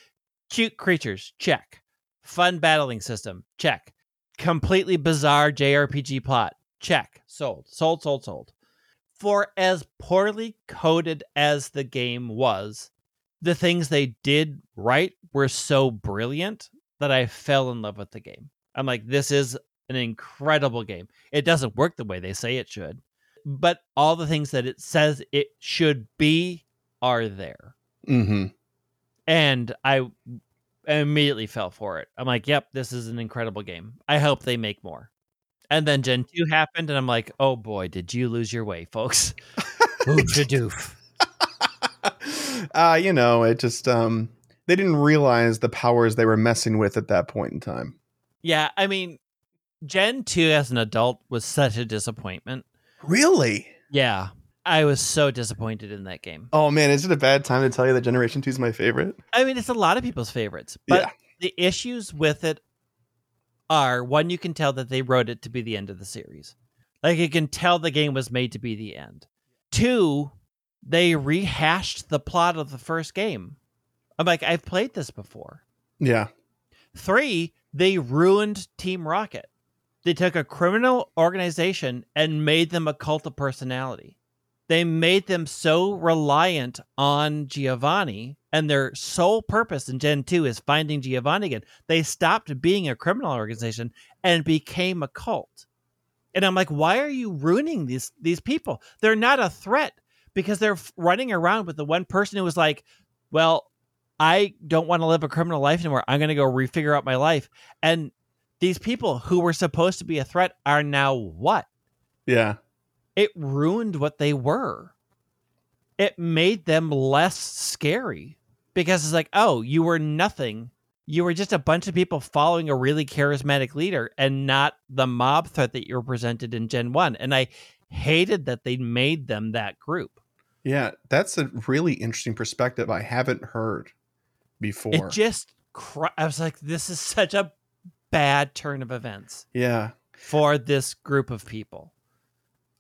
B: cute creatures, check. Fun battling system, check. Completely bizarre JRPG plot, check. Sold. Sold, sold, sold. For as poorly coded as the game was, the things they did right were so brilliant that I fell in love with the game. I'm like, this is an incredible game. It doesn't work the way they say it should, but all the things that it says it should be are there.
A: Mm-hmm.
B: And I immediately fell for it. I'm like, yep, this is an incredible game. I hope they make more. And then Gen 2 happened, and I'm like, oh boy, did you lose your way, folks. Oof a doof.
A: uh, you know, it just um they didn't realize the powers they were messing with at that point in time.
B: Yeah, I mean, Gen 2 as an adult was such a disappointment.
A: Really?
B: Yeah. I was so disappointed in that game.
A: Oh man, is it a bad time to tell you that Generation 2 is my favorite?
B: I mean, it's a lot of people's favorites, but
A: Yeah.
B: the issues with it are one, you can tell that they wrote it to be the end of the series. Like, you can tell the game was made to be the end. Two, they rehashed the plot of the first game. I'm like, I've played this before.
A: Yeah.
B: Three, they ruined Team Rocket. They took a criminal organization and made them a cult of personality. They made them so reliant on Giovanni, and their sole purpose in Gen 2 is finding Giovanni again. They stopped being a criminal organization and became a cult. And I'm like, why are you ruining these these people? They're not a threat because they're running around with the one person who was like, well, I don't want to live a criminal life anymore. I'm going to go refigure out my life. And these people who were supposed to be a threat are now what?
A: Yeah.
B: It ruined what they were. It made them less scary because it's like, oh, you were nothing. You were just a bunch of people following a really charismatic leader and not the mob threat that you were presented in Gen 1. And I hated that they made them that group.
A: Yeah, that's a really interesting perspective I haven't heard before.
B: It just, cr- I was like, this is such a bad turn of events
A: yeah.
B: for this group of people.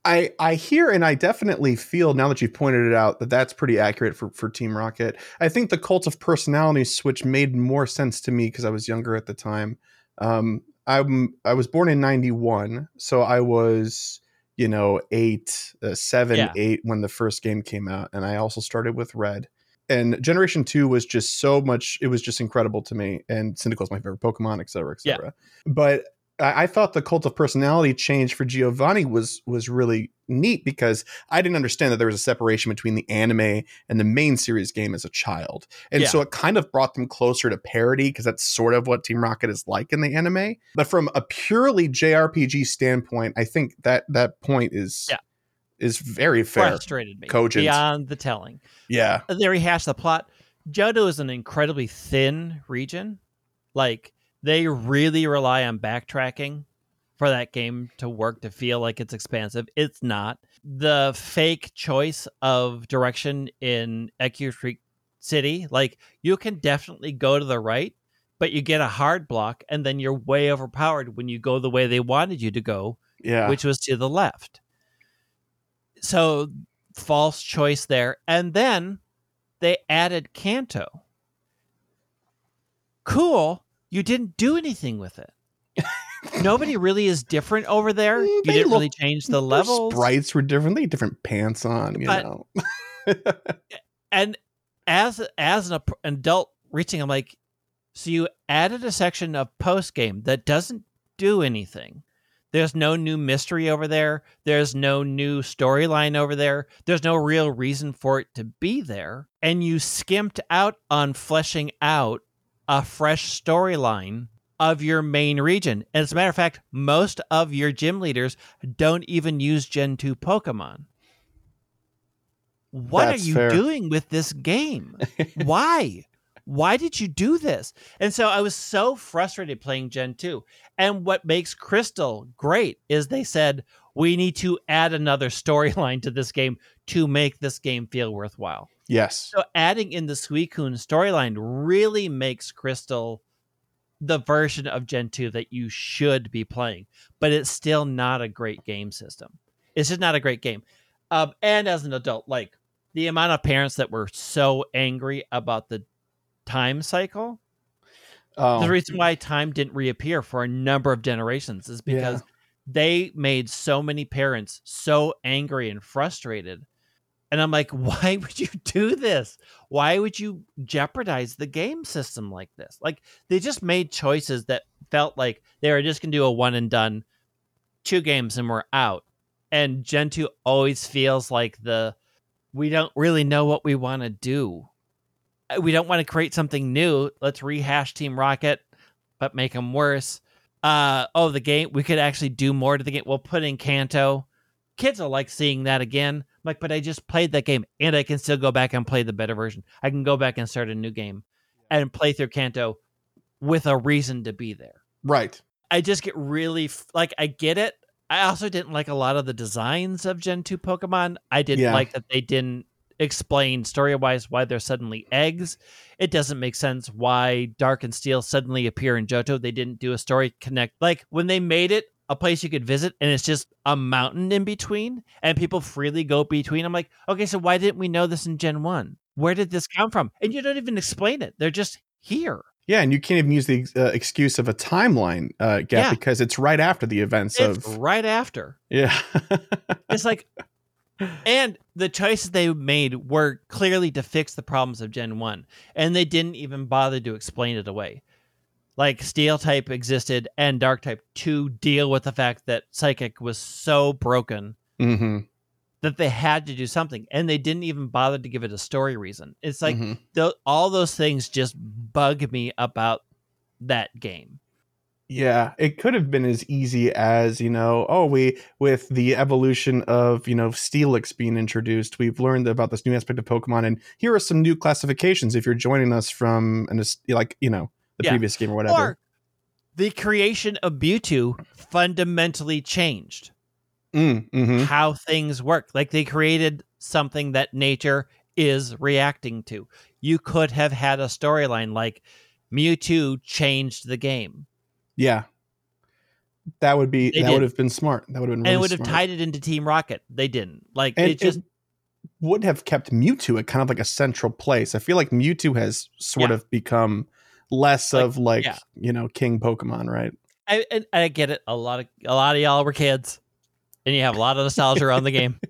A: I I hear and I definitely feel now that you've pointed it out that that's pretty accurate for for Team Rocket. I think the cult of personality switch made more sense to me because I was younger at the time. Um, I'm I was born in '91, so I was you know eight, uh, seven,
B: Yeah.
A: eight when the first game came out, and I also started with Red. And Generation Two was just so much; it was just incredible to me. And Cyndaquil's my favorite Pokemon, et cetera, et
B: Yeah.
A: cetera. But I, I thought the cult of personality change for Giovanni was was really neat because I didn't understand that there was a separation between the anime and the main series game as a child. And
B: Yeah.
A: so it kind of brought them closer to parody because that's sort of what Team Rocket is like in the anime. But from a purely JRPG standpoint, I think that that point is
B: Yeah.
A: is very fair.
B: frustrated me
A: cogent.
B: beyond the telling.
A: Yeah.
B: They rehash the plot. Johto is an incredibly thin region. Like they really rely on backtracking for that game to work to feel like it's expansive. It's not. The fake choice of direction in Ecruteak City, like you can definitely go to the right, but you get a hard block and then you're way overpowered when you go the way they wanted you to go
A: Yeah.
B: which was to the left. So false choice there. And then they added Kanto. Cool. You didn't do anything with it. Nobody really is different over there.
A: Mm,
B: You
A: they
B: didn't really change the levels.
A: sprites were different. They had different pants on, you
B: But-
A: know.
B: And as as an adult reaching, I'm like, so you added a section of post game that doesn't do anything. There's no new mystery over there. There's no new storyline over there. There's no real reason for it to be there. And you skimped out on fleshing out a fresh storyline of your main region. And as a matter of fact, most of your gym leaders don't even use Gen 2 Pokemon. What
A: That's
B: are you
A: fair.
B: doing with this game? Why? Why did you do this? And so I was so frustrated playing Gen 2. And what makes Crystal great is they said, we need to add another storyline to this game to make this game feel worthwhile.
A: yes.
B: So adding in the Suicune storyline really makes Crystal the version of Gen 2 that you should be playing, but it's still not a great game system. It's just not a great game. Um, and as an adult, like the amount of parents that were so angry about the time cycle,
A: Oh,
B: the reason why time didn't reappear for a number of generations is
A: Yeah.
B: because they made so many parents so angry and frustrated. And I'm like, why would you do this? Why would you jeopardize the game system like this? Like, they just made choices that felt like they were just to do a one and done, two games and we're out. And Gen 2 always feels like the we don't really know what we want to do. Uh, We don't want to create something new. Let's rehash Team Rocket, but make them worse. Uh, oh, the game, we could actually do more to the game. We'll put in Kanto. Kids will like seeing that again. I'm like, but I just played that game and I can still go back and play the better version. I can go back and start a new game and play through Kanto with a reason to be there.
A: right.
B: I just get really like I get it. I also didn't like a lot of the designs of Gen 2 Pokemon. I didn't
A: Yeah.
B: like that they didn't explain story wise why they're suddenly eggs. It doesn't make sense why Dark and Steel suddenly appear in Johto. They didn't do a story connect. Like when they made it a place you could visit and it's just a mountain in between and people freely go between. I'm like, okay, so why didn't we know this in Gen 1? Where did this come from? And you don't even explain it. They're just here.
A: Yeah, and you can't even use the uh, excuse of a timeline uh, gap
B: Yeah.
A: because it's right after the events
B: It's
A: of
B: right after.
A: yeah.
B: It's like, and the choices they made were clearly to fix the problems of Gen 1, and they didn't even bother to explain it away. Like, Steel type existed and Dark type to deal with the fact that Psychic was so broken
A: hmm
B: that they had to do something, and they didn't even bother to give it a story reason. It's like,
A: Mhm.
B: tho- all those things just bug me about that game.
A: Yeah, it could have been as easy as, you know, oh, we with the evolution of, you know, Steelix being introduced, we've learned about this new aspect of Pokemon and here are some new classifications if you're joining us from an like, you know, the
B: Yeah.
A: previous game or whatever.
B: Or the creation of Mewtwo fundamentally changed.
A: Mm, mhm.
B: how things work. Like they created something that nature is reacting to. You could have had a storyline like Mewtwo changed the game.
A: Yeah. That would be
B: They
A: that
B: did.
A: would have been smart. That would have been really
B: and it would have tied it into Team Rocket. They didn't. Like
A: and
B: it just
A: it would have kept Mewtwo at kind of like a central place. I feel like Mewtwo has sort
B: Yeah.
A: of become less
B: Like,
A: of like,
B: yeah.
A: you know, King Pokemon, right?
B: I, and I get it. A lot of a lot of y'all were kids, and you have a lot of nostalgia around the game.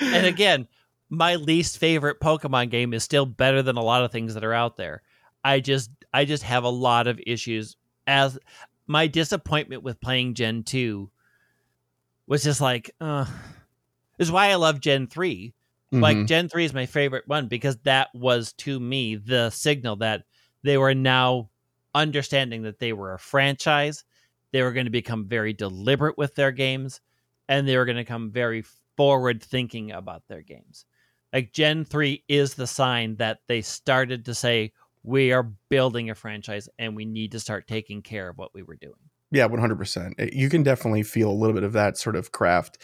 B: And again, my least favorite Pokemon game is still better than a lot of things that are out there. I just I just have a lot of issues as my disappointment with playing Gen 2 was just like, uh, this is why I love Gen 3. Like
A: Mhm.
B: Gen 3 is my favorite one because that was to me the signal that they were now understanding that they were a franchise. They were going to become very deliberate with their games and they were going to come very forward thinking about their games. Like Gen 3 is the sign that they started to say, we are building a franchise and we need to start taking care of what we were doing.
A: Yeah, one hundred percent. Eh, you can definitely feel a little bit of that sort of craft.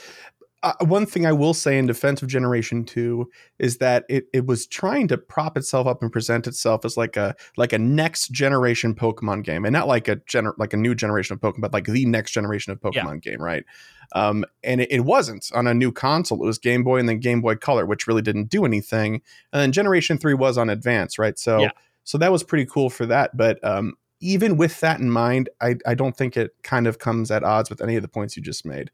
A: Uh, one thing I will say in defense of Generation Two is that it it was trying to prop itself up and present itself as like a like a next generation Pokemon game, and not like a gener- like a new generation of Pokemon, but like the next generation of Pokemon game, right? Um, and it, it wasn't on a new console. It was Game Boy and then Game Boy Color, which really didn't do anything. And then Generation Three was on Advance, right? So
B: Yeah.
A: so that was pretty cool for that. But um, even with that in mind, I, I don't think it kind of comes at odds with any of the points you just made.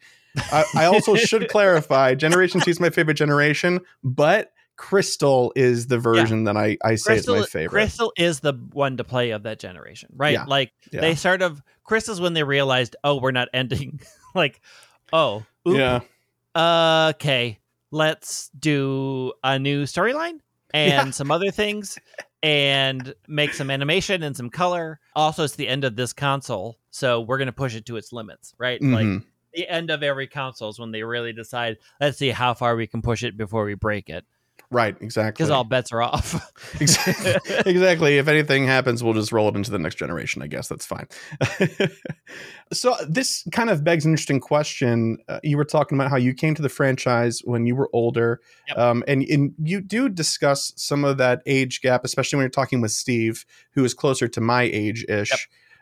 A: I, I also should clarify Generation 2 is my favorite generation, but Crystal is the version that I, I say
B: Crystal,
A: is my favorite.
B: Crystal is the one to play of that generation, right?
A: Yeah.
B: Like
A: Yeah.
B: they sort of Crystal's when they realized, oh, we're not ending. like, oh, oop,
A: yeah.
B: uh, okay, let's do a new storyline and
A: Yeah.
B: some other things and make some animation and some color. Also, it's the end of this console, so we're gonna push it to its limits, right? Like
A: Mhm.
B: The end of every console is when they really decide, let's see how far we can push it before we break it,
A: right, exactly.
B: because all bets are off.
A: exactly. exactly. If anything happens, we'll just roll it into the next generation. I guess that's fine. so this kind of begs an interesting question. Uh, you were talking about how you came to the franchise when you were older,
B: Yep.
A: um, and, and you do discuss some of that age gap, especially when you're talking with Steve, who is closer to my age ish.
B: Yep.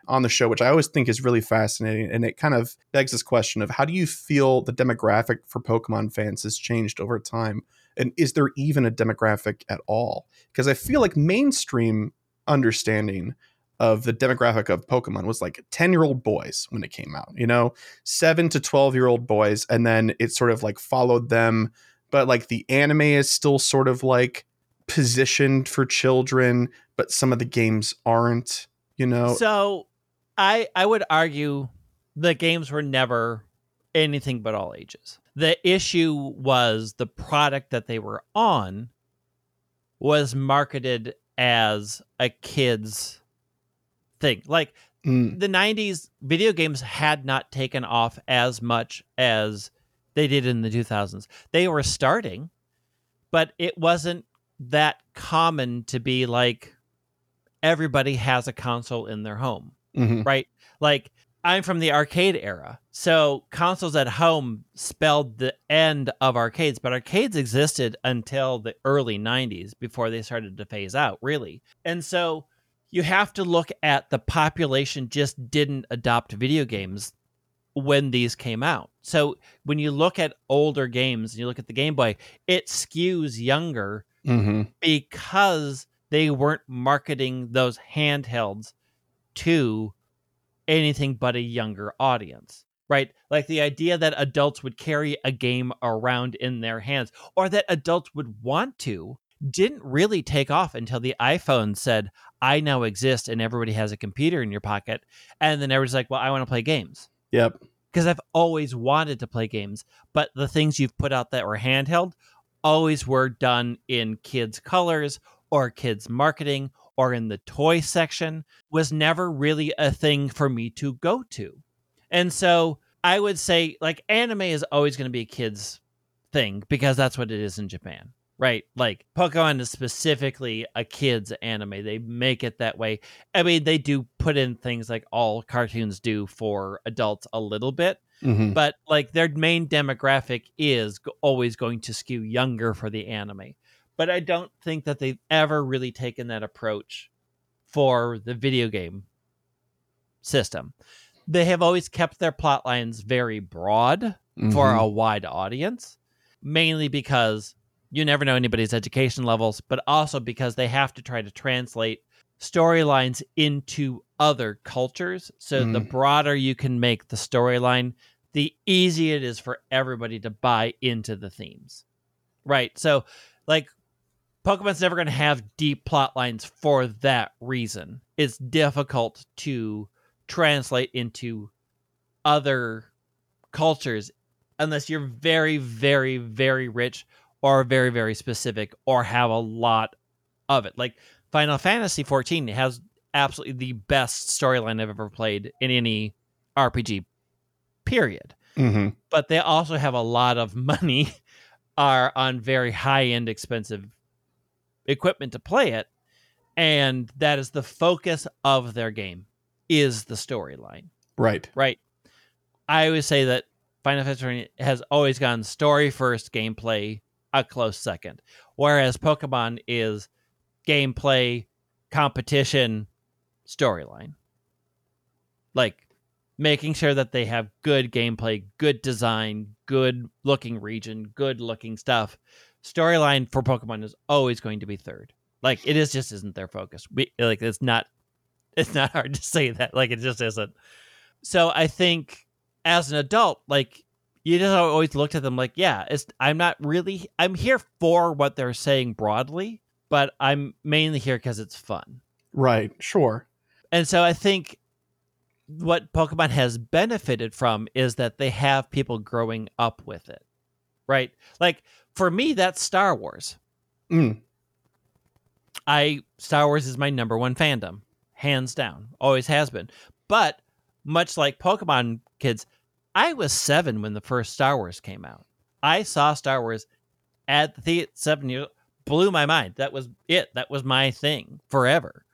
A: On the show, which I always think is really fascinating. And it kind of begs this question of how do you feel the demographic for Pokemon fans has changed over time? And is there even a demographic at all? because I feel like mainstream understanding of the demographic of Pokemon was like 10 year old boys when it came out, you know, seven to 12 year old boys. And then it sort of like followed them. But like the anime is still sort of like positioned for children, but some of the games aren't, you know?
B: So, I I would argue the games were never anything but all ages. The issue was the product that they were on was marketed as a kids thing. Like
A: Mm,
B: the 90s video games had not taken off as much as they did in the 2000s. They were starting, but it wasn't that common to be like everybody has a console in their home
A: mhm.
B: right? Like I'm from the arcade era. So consoles at home spelled the end of arcades, but arcades existed until the early 90s before they started to phase out, really. And so you have to look at the population just didn't adopt video games when these came out. So when you look at older games and you look at the Game Boy, it skews younger
A: Mhm.
B: because they weren't marketing those handhelds to anything but a younger audience right? Like the idea that adults would carry a game around in their hands or that adults would want to didn't really take off until the iphone said i now exist and everybody has a computer in your pocket. And then everybody's like well i want to play games.
A: Yep.
B: because I've always wanted to play games, but the things you've put out that were handheld always were done in kids' colors or kids' marketing or in the toy section was never really a thing for me to go to. And so I would say like anime is always going to be a kids thing because that's what it is in Japan. Right? Like Pokemon is specifically a kids anime. They make it that way. I mean, they do put in things like all cartoons do for adults a little bit,
A: Mhm.
B: but like their main demographic is always going to skew younger for the anime. But I don't think that they've ever really taken that approach for the video game system. They have always kept their plot lines very broad for
A: Mhm.
B: a wide audience, mainly because you never know anybody's education levels, but also because they have to try to translate storylines into other cultures. So the
A: Mm.
B: broader you can make the storyline, the easier it is for everybody to buy into the themes. Right. So, like, Pokemon's never going to have deep plot lines for that reason. It's difficult to translate into other cultures unless you're very, very, very rich or very, very specific or have a lot of it. Like Final Fantasy XIV has absolutely the best storyline I've ever played in any RPG, period.
A: Mm-hmm.
B: But they also have a lot of money, are on very high end, expensive equipment to play it, and that is the focus of their game is the storyline
A: Right.
B: right? I always say that Final Fantasy has always gone story first, gameplay a close second. Whereas Pokemon is gameplay, competition, storyline. Like making sure that they have good gameplay, good design, good looking region, good looking stuff. Storyline for Pokemon is always going to be third. Like it is just isn't their focus. We like it's not it's not hard to say that. Like it just isn't. So I think as an adult, like you just always looked at them like, yeah, it's I'm not really I'm here for what they're saying broadly, but I'm mainly here because it's fun.
A: Right. Sure.
B: And so I think what Pokemon has benefited from is that they have people growing up with it. Right? Like for me, that's Star Wars.
A: Mm.
B: I Star Wars is my number one fandom, hands down. Always has been. But much like Pokemon kids, I was seven when the first Star Wars came out. I saw Star Wars at the theater seven years blew my mind. That was it. That was my thing forever.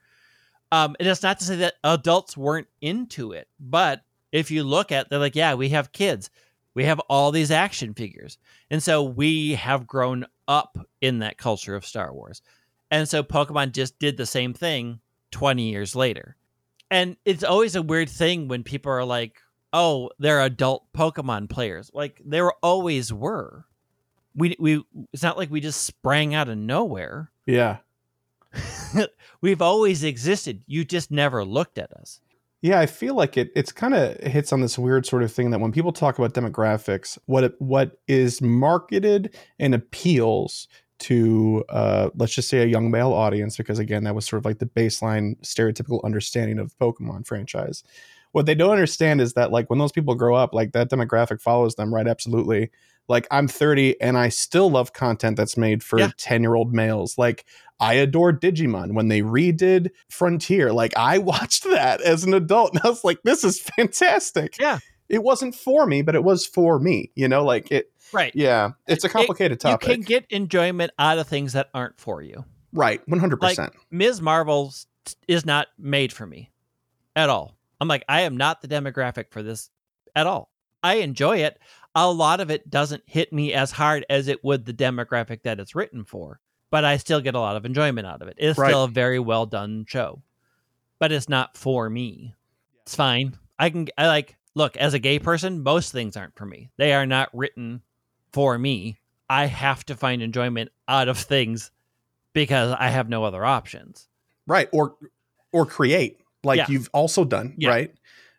B: Um, and it's not to say that adults weren't into it, but if you look at, they're like, yeah, we have kids, we have all these action figures, and so we have grown up in that culture of Star Wars, and so Pokemon just did the same thing twenty years later, and it's always a weird thing when people are like, oh, they're adult Pokemon players, like there always were. We we it's not like we just sprang out of nowhere.
A: Yeah.
B: We've always existed. You just never looked at us.
A: Yeah, I feel like it. It's kind of hits on this weird sort of thing that when people talk about demographics, what it, what is marketed and appeals to, uh, let's just say, a young male audience, because again, that was sort of like the baseline stereotypical understanding of Pokemon franchise. What they don't understand is that like when those people grow up, like that demographic follows them, right? Absolutely. Like I'm 30 and I still love content that's made for
B: Yeah.
A: 10 year old males. Like I adore Digimon when they redid Frontier. Like I watched that as an adult and I was like, this is fantastic.
B: Yeah.
A: It wasn't for me, but it was for me. You know, like it,
B: Right.
A: yeah, it's a complicated
B: You
A: topic.
B: You can get enjoyment out of things that aren't for you.
A: right. 100%.
B: Ms. Marvel is not made for me at all. I'm like, I am not the demographic for this at all. I enjoy it. A lot of it doesn't hit me as hard as it would the demographic that it's written for, but I still get a lot of enjoyment out of it. It's
A: Right.
B: still a very well done show, but it's not for me. It's fine. I can, I like, look, as a gay person, most things aren't for me. They are not written for me. I have to find enjoyment out of things because I have no other options.
A: right. Or, or create like
B: Yeah.
A: you've also done.
B: Yeah.
A: Right.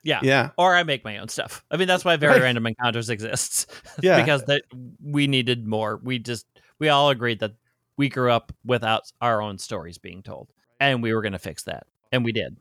B: Yeah.
A: Yeah.
B: Or I make my own stuff. I mean, that's why Very
A: Right.
B: Random Encounters exists.
A: Yeah.
B: because that we needed more. We just we all agreed that we grew up without our own stories being told, and we were going to fix that, and we did.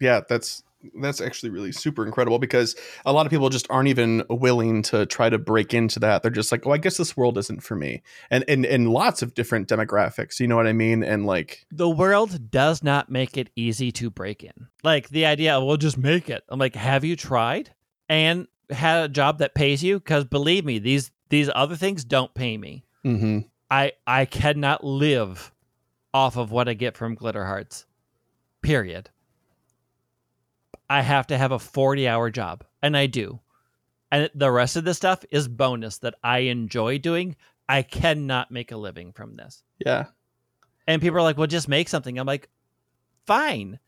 A: yeah that's that's actually really super incredible because a lot of people just aren't even willing to try to break into that they're just like oh i guess this world isn't for me and and and lots of different demographics you know what i mean and like
B: The world does not make it easy to break in. Like the idea, of, we'll just make it. I'm like, have you tried and had a job that pays you? Because believe me, these these other things don't pay me.
A: hmm
B: I I cannot live off of what I get from Glitter Hearts. Period. I have to have a 40 hour job, and I do. And the rest of the stuff is bonus that I enjoy doing. I cannot make a living from this.
A: yeah
B: And people are like, well, just make something. I'm like, fine.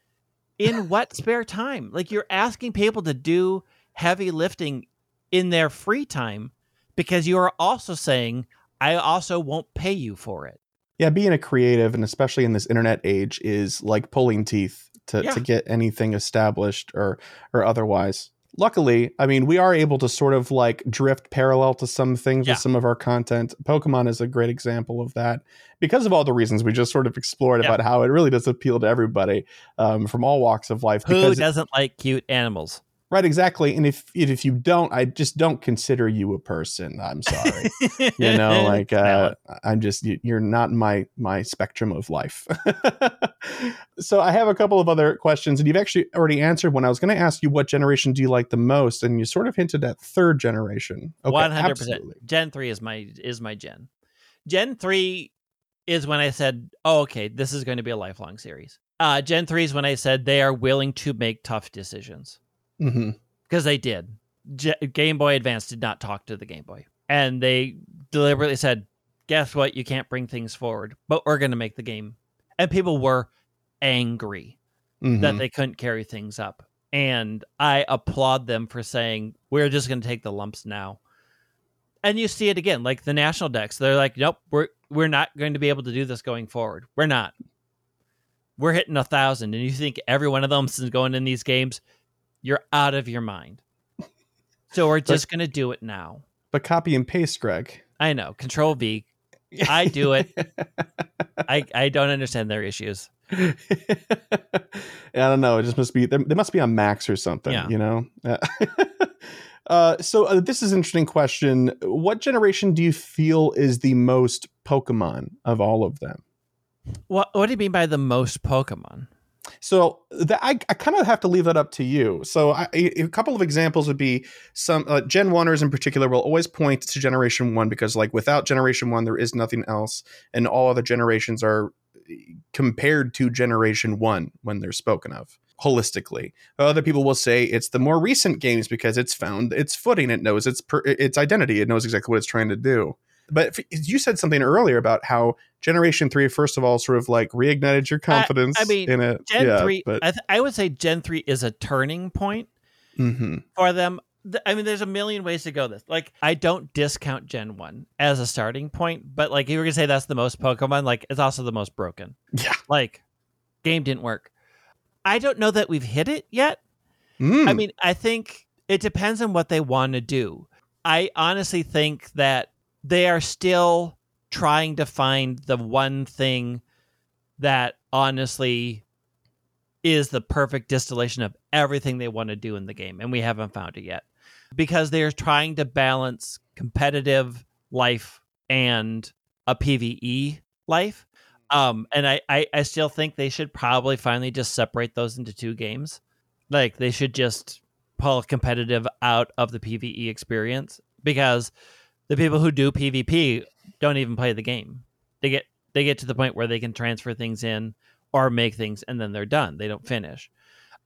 B: In what spare time? Like, you're asking people to do heavy lifting in their free time because you are also saying, I also won't pay you for it.
A: yeah being a creative and especially in this internet age is like pulling teeth to,
B: Yeah.
A: to get anything established or or otherwise luckily, I mean, we are able to sort of like drift parallel to some things
B: Yeah.
A: with some of our content. Pokemon is a great example of that because of all the reasons we just sort of explored
B: Yeah.
A: about how it really does appeal to everybody um, from all walks of life.
B: Who doesn't like cute animals?
A: Right, exactly. And if if you don't, I just don't consider you a person. I'm sorry. you know like uh i'm just you- you're not my my spectrum of life so i have a couple of other questions and you've actually already answered one i was going to ask you what generation do you like the most and you sort of hinted at third generation okay,
B: One hundred percent. Gen three is my is my gen. Gen three is when I said, "Oh, okay, this is going to be a lifelong series." Uh, gen three is when I said they are willing to make tough decisions
A: Mhm.
B: because they did. Game Boy Advance did not talk to the Game Boy, and they deliberately said, "Guess what? You can't bring things forward, but we're going to make the game." And people were angry that
A: Mhm.
B: they couldn't carry things up. And I applaud them for saying, we're just going to take the lumps now. And you see it again, like the National Dex. They're like, nope, we're we're not going to be able to do this going forward. We're not. We're hitting a thousand, and you think every one of them is going in these games, you're out of your mind. So we're just going to do it now.
A: but copy and paste greg
B: I know. Control V. I do it. I I don't understand their issues.
A: I don't know. It just must be there, there must be a max or something,
B: Yeah.
A: you know. uh, so uh, this is an interesting question. What generation do you feel is the most Pokemon of all of them?
B: What what do you mean by the most Pokemon?
A: So that I, I kind of have to leave that up to you. So I, a couple of examples would be some uh, Gen Oneers in particular will always point to Generation One because like without Generation One there is nothing else, and all other generations are compared to Generation One when they're spoken of holistically. Other people will say it's the more recent games because it's found its footing, it knows its per, its identity, it knows exactly what it's trying to do. But you said something earlier about how Generation Three, first of all, sort of like reignited your confidence
B: I mean,
A: in it.
B: Gen
A: yeah,
B: three,
A: but
B: I, th- I would say Gen three is a turning point
A: mhm.
B: for them. I mean, there's a million ways to go. This like I don't discount Gen one as a starting point, but like you were gonna say that's the most Pokemon, like it's also the most broken.
A: yeah.
B: Like game didn't work. I don't know that we've hit it yet.
A: Mm.
B: I mean, I think it depends on what they want to do. I honestly think that they are still trying to find the one thing that honestly is the perfect distillation of everything they want to do in the game, and we haven't found it yet because they are trying to balance competitive life and a PVE life. Um, and I, I, I still think they should probably finally just separate those into two games. Like they should just pull competitive out of the PVE experience because the people who do PvP don't even play the game. They get they get to the point where they can transfer things in or make things and then they're done. They don't finish.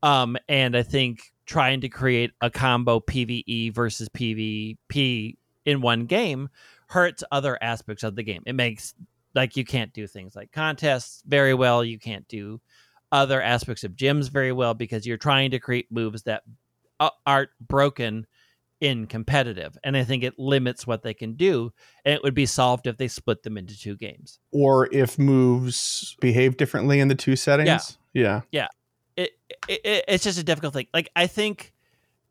B: Um, and I think trying to create a combo PvE versus PvP in one game hurts other aspects of the game. It makes like you can't do things like contests very well. You can't do other aspects of gyms very well because you're trying to create moves that aren't broken in competitive. And I think it limits what they can do. And it would be solved if they split them into two games.
A: or if moves behave differently in the two settings. Yeah.
B: It, it, it it's just a difficult thing. Like I think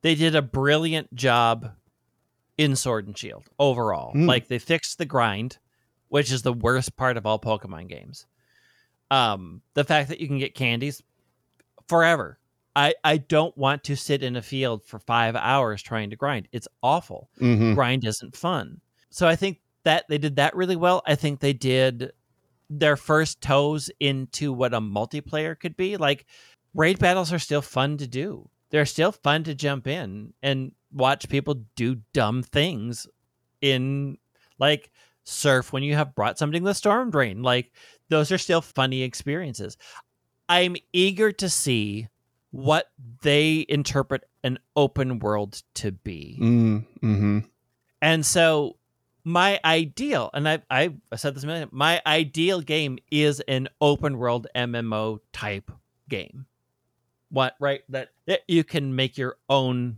B: they did a brilliant job in Sword and Shield overall.
A: Mm.
B: Like they fixed the grind, which is the worst part of all Pokemon games. Um, the fact that you can get candies forever. I, I don't want to sit in a field for five hours trying to grind. It's awful.
A: hmm
B: grind isn't fun. So I think that they did that really well. I think they did their first toes into what a multiplayer could be. Like raid battles are still fun to do. They're still fun to jump in and watch people do dumb things in like surf when you have brought something to the storm drain. Like those are still funny experiences. I'm eager to see what they interpret an open world to be.
A: Mm-hmm.
B: And so my ideal, and I I said this a million, my ideal game is an open world MMO type game. What right that, that you can make your own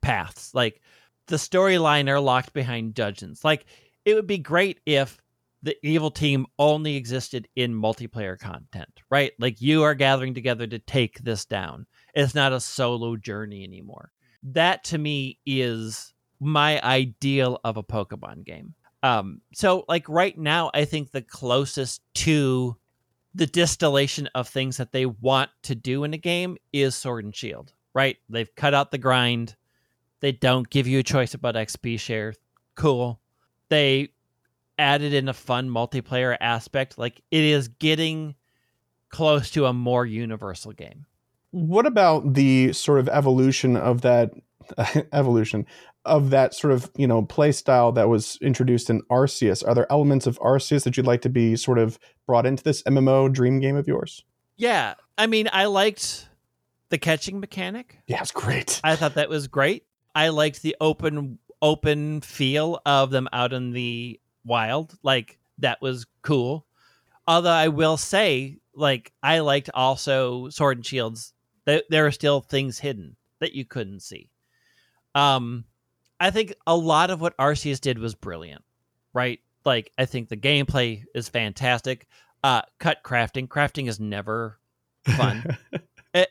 B: paths. Like the storyline are locked behind dungeons. Like it would be great if the evil team only existed in multiplayer content, right? Like you are gathering together to take this down. It's not a solo journey anymore. that to me is my ideal of a Pokemon game. Um, so like right now, I think the closest to the distillation of things that they want to do in a game is Sword and Shield. Right? They've cut out the grind. They don't give you a choice about XP share. Cool. They added in a fun multiplayer aspect. Like it is getting close to a more universal game.
A: What about the sort of evolution of that evolution of that sort of you know play style that was introduced in Arceus? Are there elements of Arceus that you'd like to be sort of brought into this MMO dream game of yours?
B: Yeah, I mean, I liked the catching mechanic.
A: Yeah, it's great.
B: I thought that was great. I liked the open open feel of them out in the wild. Like that was cool. Although I will say, like I liked also Sword and Shields. There, there are still things hidden that you couldn't see. Um, I think a lot of what Arceus did was brilliant, right? Like I think the gameplay is fantastic. Uh, cut crafting. Crafting is never fun. it,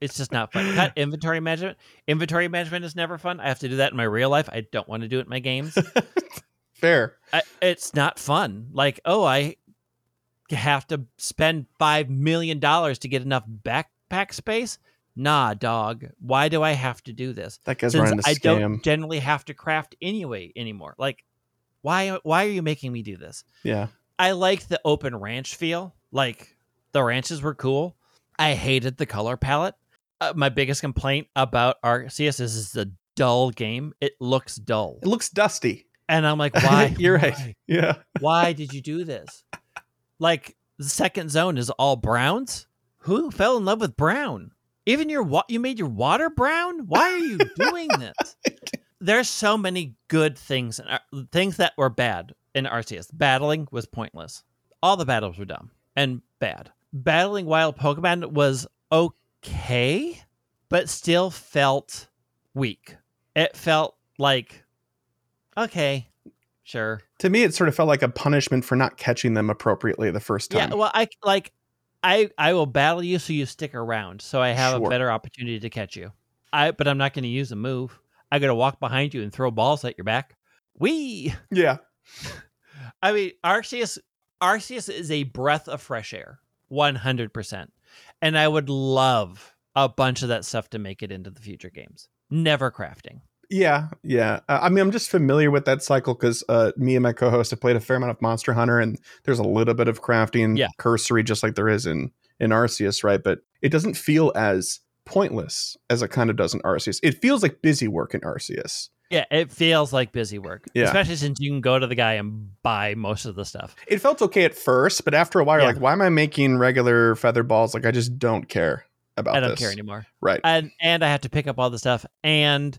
B: it's just not fun. Cut inventory management. Inventory management is never fun. I have to do that in my real life. I don't want to do it in my games.
A: Fair.
B: I, it's not fun. Like, oh, I have to spend five million dollars to get enough backpack space. Nah, dog. Why do I have to do this?
A: That guy's
B: Since
A: running a
B: I
A: scam.
B: I don't generally have to craft anyway anymore. Like, why? Why are you making me do this?
A: yeah.
B: I like the open ranch feel. Like the ranches were cool. I hated the color palette. Uh, my biggest complaint about Arceus is it's a dull game. It looks dull,
A: It looks dusty.
B: And I'm like, why?
A: You're right. Yeah.
B: Why did you do this? Like the second zone is all browns. Who fell in love with brown? Even your wa- you made your water brown. Why are you doing this? There's so many good things and Ar- things that were bad in Arceus. Battling was pointless. All the battles were dumb and bad. Battling wild Pokemon was okay, but still felt weak. It felt like okay, sure.
A: To me, it sort of felt like a punishment for not catching them appropriately the first time.
B: Yeah, well, I like I I will battle you so you stick around, so I have
A: Sure.
B: a better opportunity to catch you. I but I'm not going to use a move. I got to walk behind you and throw balls at your back. We
A: yeah.
B: I mean, Arceus Arceus is a breath of fresh air, 100%. And I would love a bunch of that stuff to make it into the future games. Never crafting.
A: Yeah, yeah. Uh, I mean, I'm just familiar with that cycle because uh, me and my co-host have played a fair amount of Monster Hunter, and there's a little bit of crafting,
B: Yeah.
A: cursory, just like there is in in Arceus, right? But it doesn't feel as pointless as it kind of does in Arceus. It feels like busy work in Arceus.
B: Yeah, it feels like busy work.
A: Yeah.
B: Especially since you can go to the guy and buy most of the stuff.
A: It felt okay at first, but after a while, you're
B: Yeah.
A: like, why am I making regular feather balls? Like, I just don't care about
B: I don't
A: this.
B: care anymore.
A: Right.
B: and and I have to pick up all the stuff. And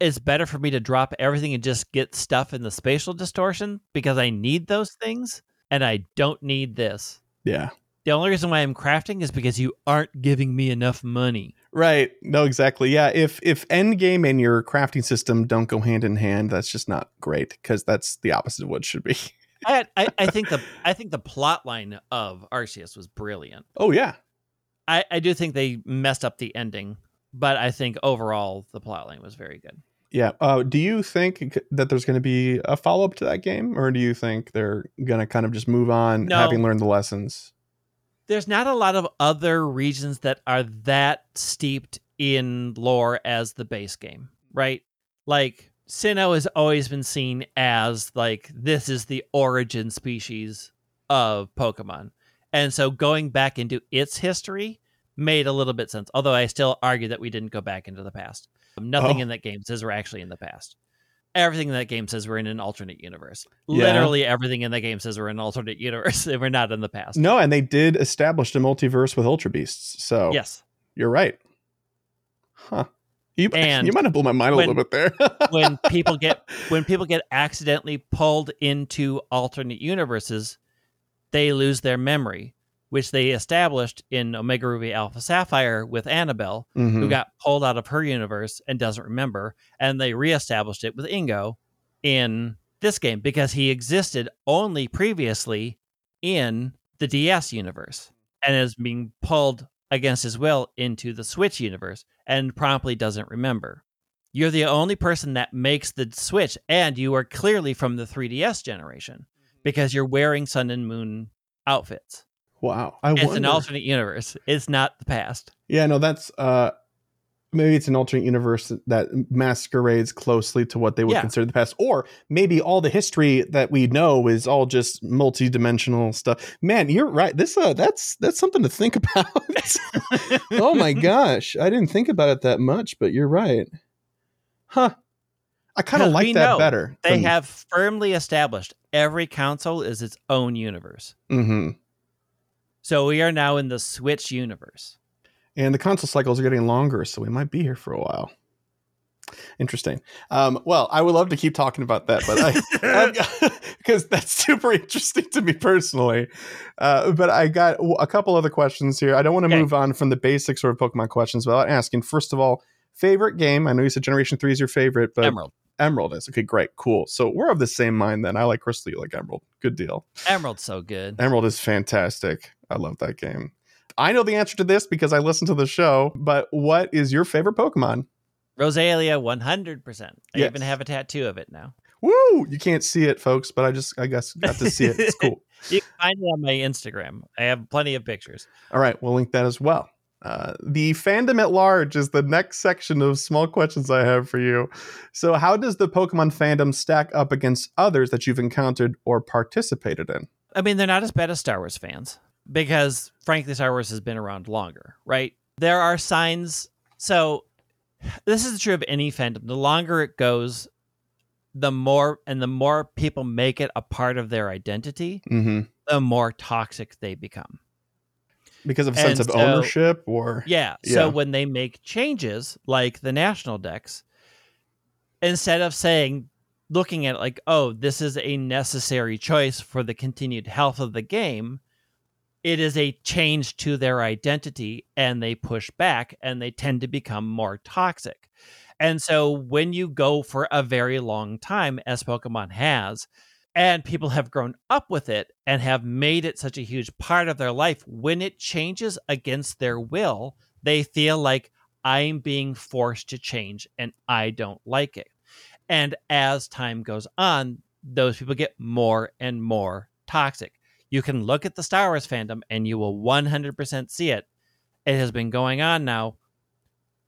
B: it's better for me to drop everything and just get stuff in the spatial distortion because I need those things and I don't need this.
A: yeah.
B: The only reason why I'm crafting is because you aren't giving me enough money.
A: Right. No, exactly. Yeah. If if end game and your crafting system don't go hand in hand, that's just not great because that's the opposite of what should be.
B: I, I I think the I think the plot line of Arceus was brilliant.
A: oh yeah.
B: I, I do think they messed up the ending, but I think overall the plot line was very good.
A: Yeah. Uh, do you think that there's going to be a follow up to that game, or do you think they're going to kind of just move on,
B: No.
A: having learned the lessons?
B: there's not a lot of other regions that are that steeped in lore as the base game, right? Like Sinnoh has always been seen as like this is the origin species of Pokemon. And so going back into its history made a little bit sense. Although I still argue that we didn't go back into the past. Um, nothing
A: Oh.
B: in that game says we're actually in the past. Everything in that game says we're in an alternate universe.
A: Yeah.
B: Literally everything in that game says we're in an alternate universe and we're not in the past.
A: No, and they did establish the multiverse with Ultra Beasts. So
B: Yes.
A: you're right. Huh. You,
B: And
A: you might have blown my mind a little bit there.
B: when people get when people get accidentally pulled into alternate universes, they lose their memory, which they established in Omega Ruby Alpha Sapphire with Anabel, who
A: Mhm.
B: got pulled out of her universe and doesn't remember, and they reestablished it with Ingo in this game because he existed only previously in the DS universe and is being pulled against his will into the Switch universe and promptly doesn't remember. You're the only person that makes the switch, and you are clearly from the 3DS generation because you're wearing Sun and Moon outfits.
A: Wow. I
B: It's an alternate universe. It's not the past.
A: Yeah, no, that's uh maybe it's an alternate universe that masquerades closely to what they would
B: Yeah.
A: consider the past. Or maybe all the history that we know is all just multi-dimensional stuff. Man, you're right. This uh that's that's something to think about. oh my gosh. I didn't think about it that much, but you're right. Huh. I kind of like that better.
B: They have firmly established every console is its own universe.
A: hmm
B: So we are now in the Switch universe.
A: and the console cycles are getting longer, so we might be here for a while. Interesting. Um, well, I would love to keep talking about that, but I because that's super interesting to me personally. Uh, but I got a couple other questions here. I don't want to
B: Okay.
A: move on from the basic sort of Pokemon questions without asking. First of all, favorite game? I know you said Generation Three is your favorite, but
B: Emerald.
A: Emerald is okay. Great, cool. So we're of the same mind then. I like Crystal, you like Emerald. Good deal.
B: Emerald's so good.
A: Emerald is fantastic. I love that game. I know the answer to this because I listen to the show, but what is your favorite Pokemon?
B: Roselia, 100%. I
A: Yes.
B: even have a tattoo of it now.
A: Woo! You can't see it, folks, but I just, I guess, got to see it. It's cool.
B: You can find it on my Instagram. I have plenty of pictures.
A: All right, we'll link that as well. Uh, the fandom at large is the next section of small questions I have for you. So, how does the Pokemon fandom stack up against others that you've encountered or participated in?
B: I mean, they're not as bad as Star Wars fans because, frankly, Star Wars has been around longer, right? There are signs. So, this is true of any fandom. The longer it goes, the more and the more people make it a part of their identity,
A: Mm-hmm.
B: the more toxic they become.
A: Because of a sense
B: And
A: of
B: so-
A: ownership, or
B: Yeah.
A: Yeah.
B: So when they make changes like the National Dex, instead of saying, looking at it like, oh, this is a necessary choice for the continued health of the game, it is a change to their identity and they push back and they tend to become more toxic. And so when you go for a very long time, as Pokemon has, and people have grown up with it and have made it such a huge part of their life, when it changes against their will, they feel like I'm being forced to change and I don't like it. And as time goes on, those people get more and more toxic. You can look at the Star Wars fandom and you will 100% see it. It has been going on now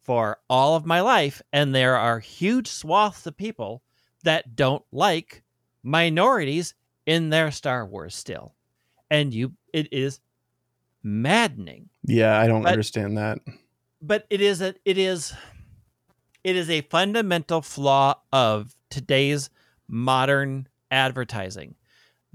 B: for all of my life, and there are huge swaths of people that don't like minorities in their Star Wars still. And you it is maddening.
A: yeah, I don't
B: But-
A: understand that.
B: But it is a it is it is a fundamental flaw of today's modern advertising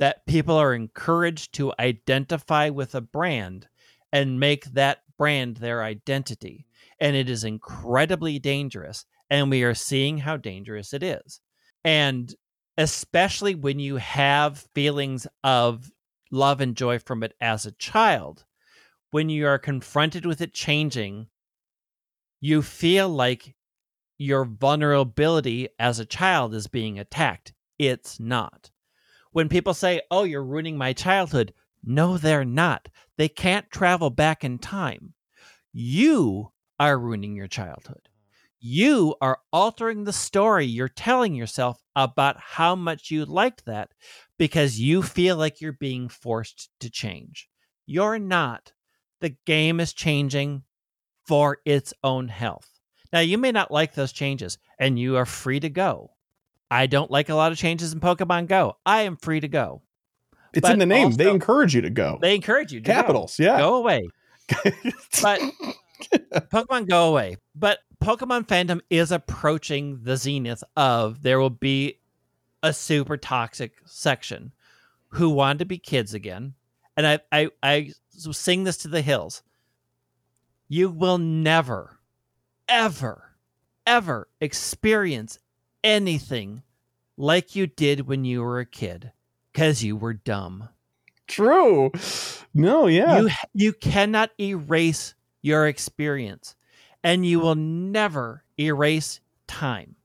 B: that people are encouraged to identify with a brand and make that brand their identity. And it is incredibly dangerous. And we are seeing how dangerous it is. And especially when you have feelings of love and joy from it as a child, when you are confronted with it changing, you feel like your vulnerability as a child is being attacked. It's not. When people say, Oh, you're ruining my childhood, no, they're not. They can't travel back in time. You are ruining your childhood. You are altering the story you're telling yourself about how much you liked that because you feel like you're being forced to change. You're not. The game is changing for its own health. Now, you may not like those changes, and you are free to go. I don't like a lot of changes in Pokemon Go. I am free to go.
A: It's
B: But
A: in the name. they encourage you to go.
B: They encourage you to go.
A: Capitals, yeah.
B: Go away. But Pokemon go away. But Pokemon fandom is approaching the zenith of there will be a super toxic section who want to be kids again. And I, I, I sing this to the hills. You will never, ever, ever experience anything like you did when you were a kid because you were dumb.
A: True. No, yeah.
B: You you cannot erase your experience and you will never erase time.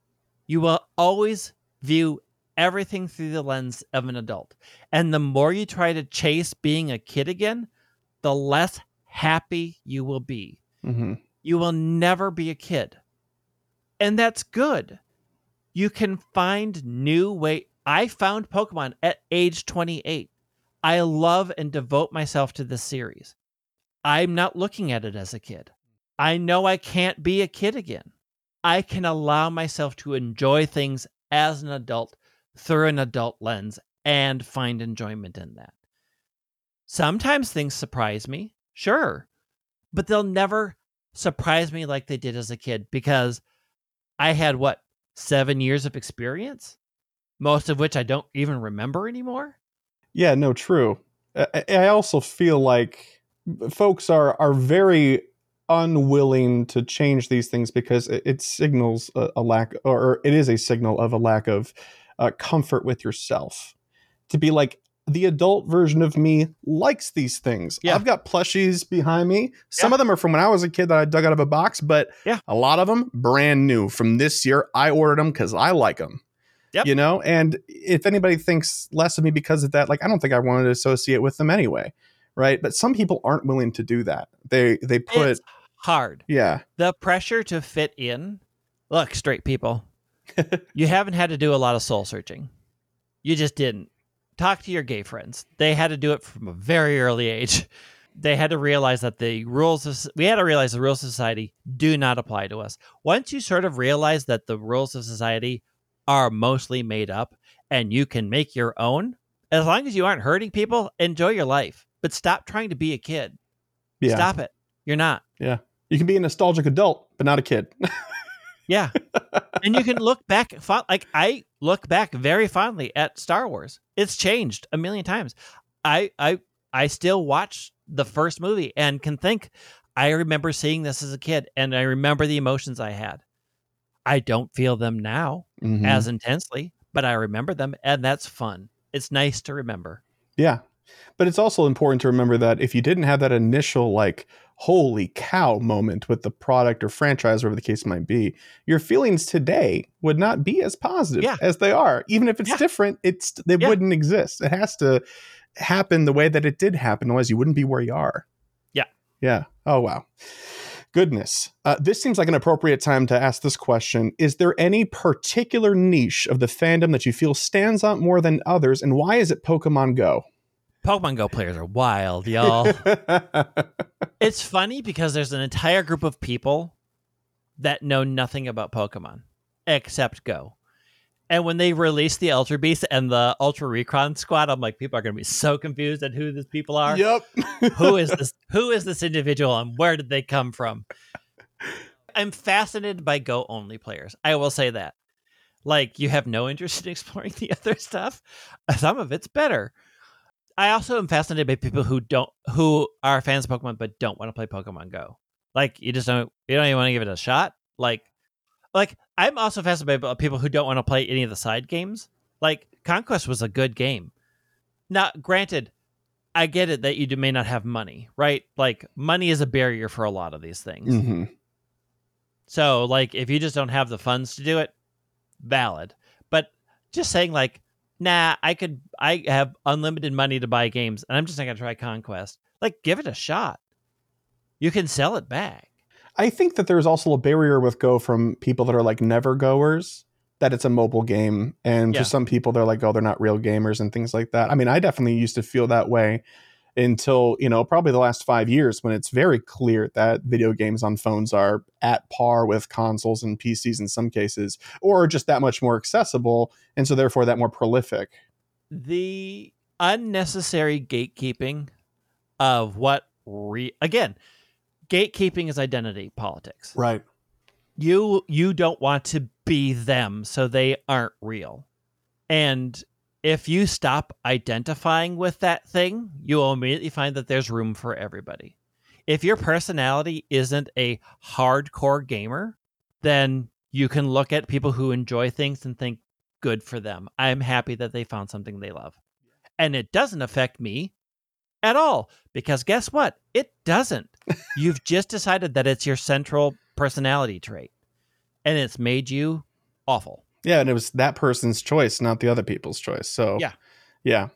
B: You will always view everything through the lens of an adult. And the more you try to chase being a kid again, the less happy you will be.
A: hmm
B: You will never be a kid. And that's good. You can find new way. I found Pokemon at age 28. I love and devote myself to this series. I'm not looking at it as a kid. I know I can't be a kid again. I can allow myself to enjoy things as an adult through an adult lens and find enjoyment in that. Sometimes things surprise me, sure, but they'll never surprise me like they did as a kid because I had what, seven years of experience, most of which I don't even remember anymore.
A: Yeah, no, true. I, I also feel like folks are are very unwilling to change these things because it, it signals a, a, lack, or it is a signal of a lack of uh, comfort with yourself. To be like, the adult version of me likes these things. Yeah. I've got plushies behind me. Some yeah. of them are from when I was a kid that I dug out of a box, but yeah. a lot of them brand new from this year. I ordered them because I like them. Yep. You know, and if anybody thinks less of me because of that, like I don't think I wanted to associate with them anyway, right? But some people aren't willing to do that. They they put it's
B: hard.
A: Yeah.
B: The pressure to fit in. Look, straight people, you haven't had to do a lot of soul searching. You just didn't talk to your gay friends. They had to do it from a very early age. They had to realize that the rules of we had to realize the rules of society do not apply to us. Once you sort of realize that the rules of society are mostly made up and you can make your own, as long as you aren't hurting people, enjoy your life. But stop trying to be a kid. Yeah. Stop it. You're not.
A: Yeah. You can be a nostalgic adult, but not a kid.
B: yeah. And you can look back like I look back very fondly at Star Wars it's changed a million times. I I I still watch the first movie and can think I remember seeing this as a kid and I remember the emotions I had. I don't feel them now mm-hmm. as intensely, but I remember them and that's fun. It's nice to remember.
A: Yeah. But it's also important to remember that if you didn't have that initial like holy cow moment with the product or franchise, whatever the case might be, your feelings today would not be as positive yeah. as they are. Even if it's yeah. different, it's they yeah. wouldn't exist. It has to happen the way that it did happen, otherwise you wouldn't be where you are.
B: Yeah.
A: Yeah. Oh wow. Goodness. Uh, this seems like an appropriate time to ask this question. Is there any particular niche of the fandom that you feel stands out more than others, and why is it Pokemon Go?
B: Pokemon Go players are wild, y'all. it's funny because there's an entire group of people that know nothing about Pokemon except Go. And when they release the Ultra Beast and the Ultra Recon squad, I'm like, people are going to be so confused at who these people are.
A: Yep.
B: who is this? Who is this individual, and where did they come from? I'm fascinated by Go only players. I will say that. Like, you have no interest in exploring the other stuff. Some of it's better. I also am fascinated by people who don't who are fans of Pokemon but don't want to play Pokemon Go. Like you just don't you don't even want to give it a shot. Like like I'm also fascinated by people who don't want to play any of the side games. Like Conquest was a good game. Now, granted, I get it that you may not have money, right? Like money is a barrier for a lot of these things. Mm-hmm. So, like, if you just don't have the funds to do it, valid. But just saying, like, nah, I could, I have unlimited money to buy games, and I'm just not gonna try Conquest. Like, give it a shot. You can sell it back.
A: I think that there's also a barrier with Go from people that are like never goers that it's a mobile game, and yeah. to some people they're like, oh, they're not real gamers and things like that. I mean, I definitely used to feel that way until you know probably the last five years when it's very clear that video games on phones are at par with consoles and PCs in some cases, or just that much more accessible, and so therefore that more prolific.
B: The unnecessary gatekeeping of what re again, gatekeeping is identity politics.
A: Right.
B: You you don't want to be them, so they aren't real. And if you stop identifying with that thing, you will immediately find that there's room for everybody. If your personality isn't a hardcore gamer, then you can look at people who enjoy things and think, good for them. I'm happy that they found something they love. And it doesn't affect me at all because guess what? It doesn't. You've just decided that it's your central personality trait and it's made you awful.
A: Yeah, and it was that person's choice, not the other people's choice. So
B: yeah,
A: yeah,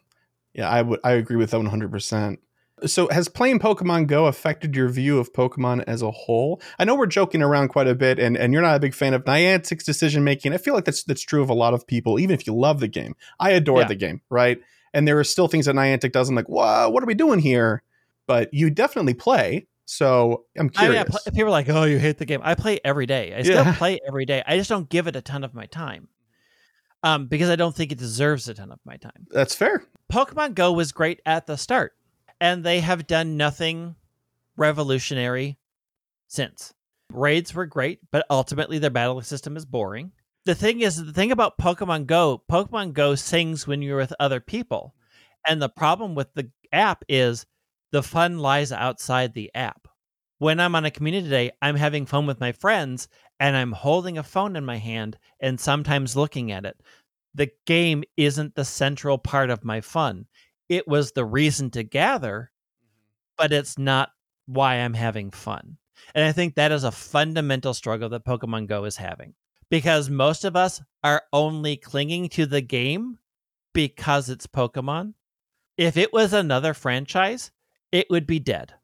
A: yeah. I would I agree with that one hundred percent. So, has playing Pokemon Go affected your view of Pokemon as a whole? I know we're joking around quite a bit, and, and you're not a big fan of Niantic's decision making. I feel like that's that's true of a lot of people, even if you love the game. I adore
B: Yeah.
A: the game, right? And there are still things that Niantic does. I'm like, wow, what are we doing here? But you definitely play. So I'm
B: I mean,
A: curious.
B: I pl- people are like, "Oh, you hate the game." I play every day. I still
A: Yeah.
B: play every day. I just don't give it a ton of my time, um, because I don't think it deserves a ton of my time.
A: that's fair.
B: Pokemon Go was great at the start, and they have done nothing revolutionary since. Raids were great, but ultimately their battle system is boring. The thing is, the thing about Pokemon Go, Pokemon Go sings when you're with other people. And the problem with the app is the fun lies outside the app. When I'm on a community day, I'm having fun with my friends and I'm holding a phone in my hand and sometimes looking at it. The game isn't the central part of my fun. It was the reason to gather, mm-hmm. but it's not why I'm having fun. And I think that is a fundamental struggle that Pokemon Go is having because most of us are only clinging to the game because it's Pokemon. If it was another franchise, it would be dead,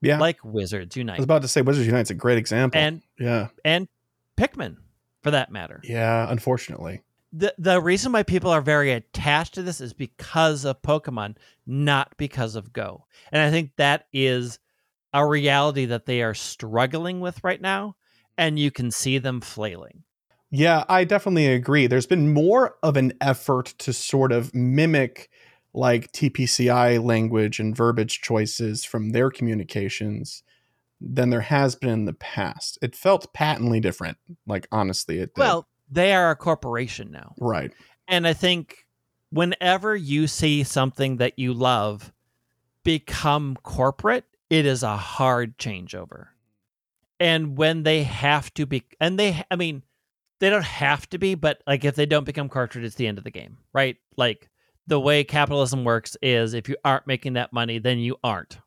A: Yeah.
B: like Wizards Unite.
A: I was about to say Wizards Unite's a great example.
B: and
A: yeah.
B: and Pikmin, for that matter.
A: Yeah, unfortunately.
B: the the reason why people are very attached to this is because of Pokemon, not because of Go. And I think that is a reality that they are struggling with right now, and you can see them flailing.
A: Yeah, I definitely agree. There's been more of an effort to sort of mimic like TPCI language and verbiage choices from their communications than there has been in the past. It felt patently different. Like honestly, it did.
B: Well, they are a corporation now.
A: right.
B: And I think whenever you see something that you love become corporate, it is a hard changeover. And when they have to be, and they, I mean, they don't have to be, but like if they don't become corporate, it's the end of the game, right? Like the way capitalism works is if you aren't making that money, then you aren't.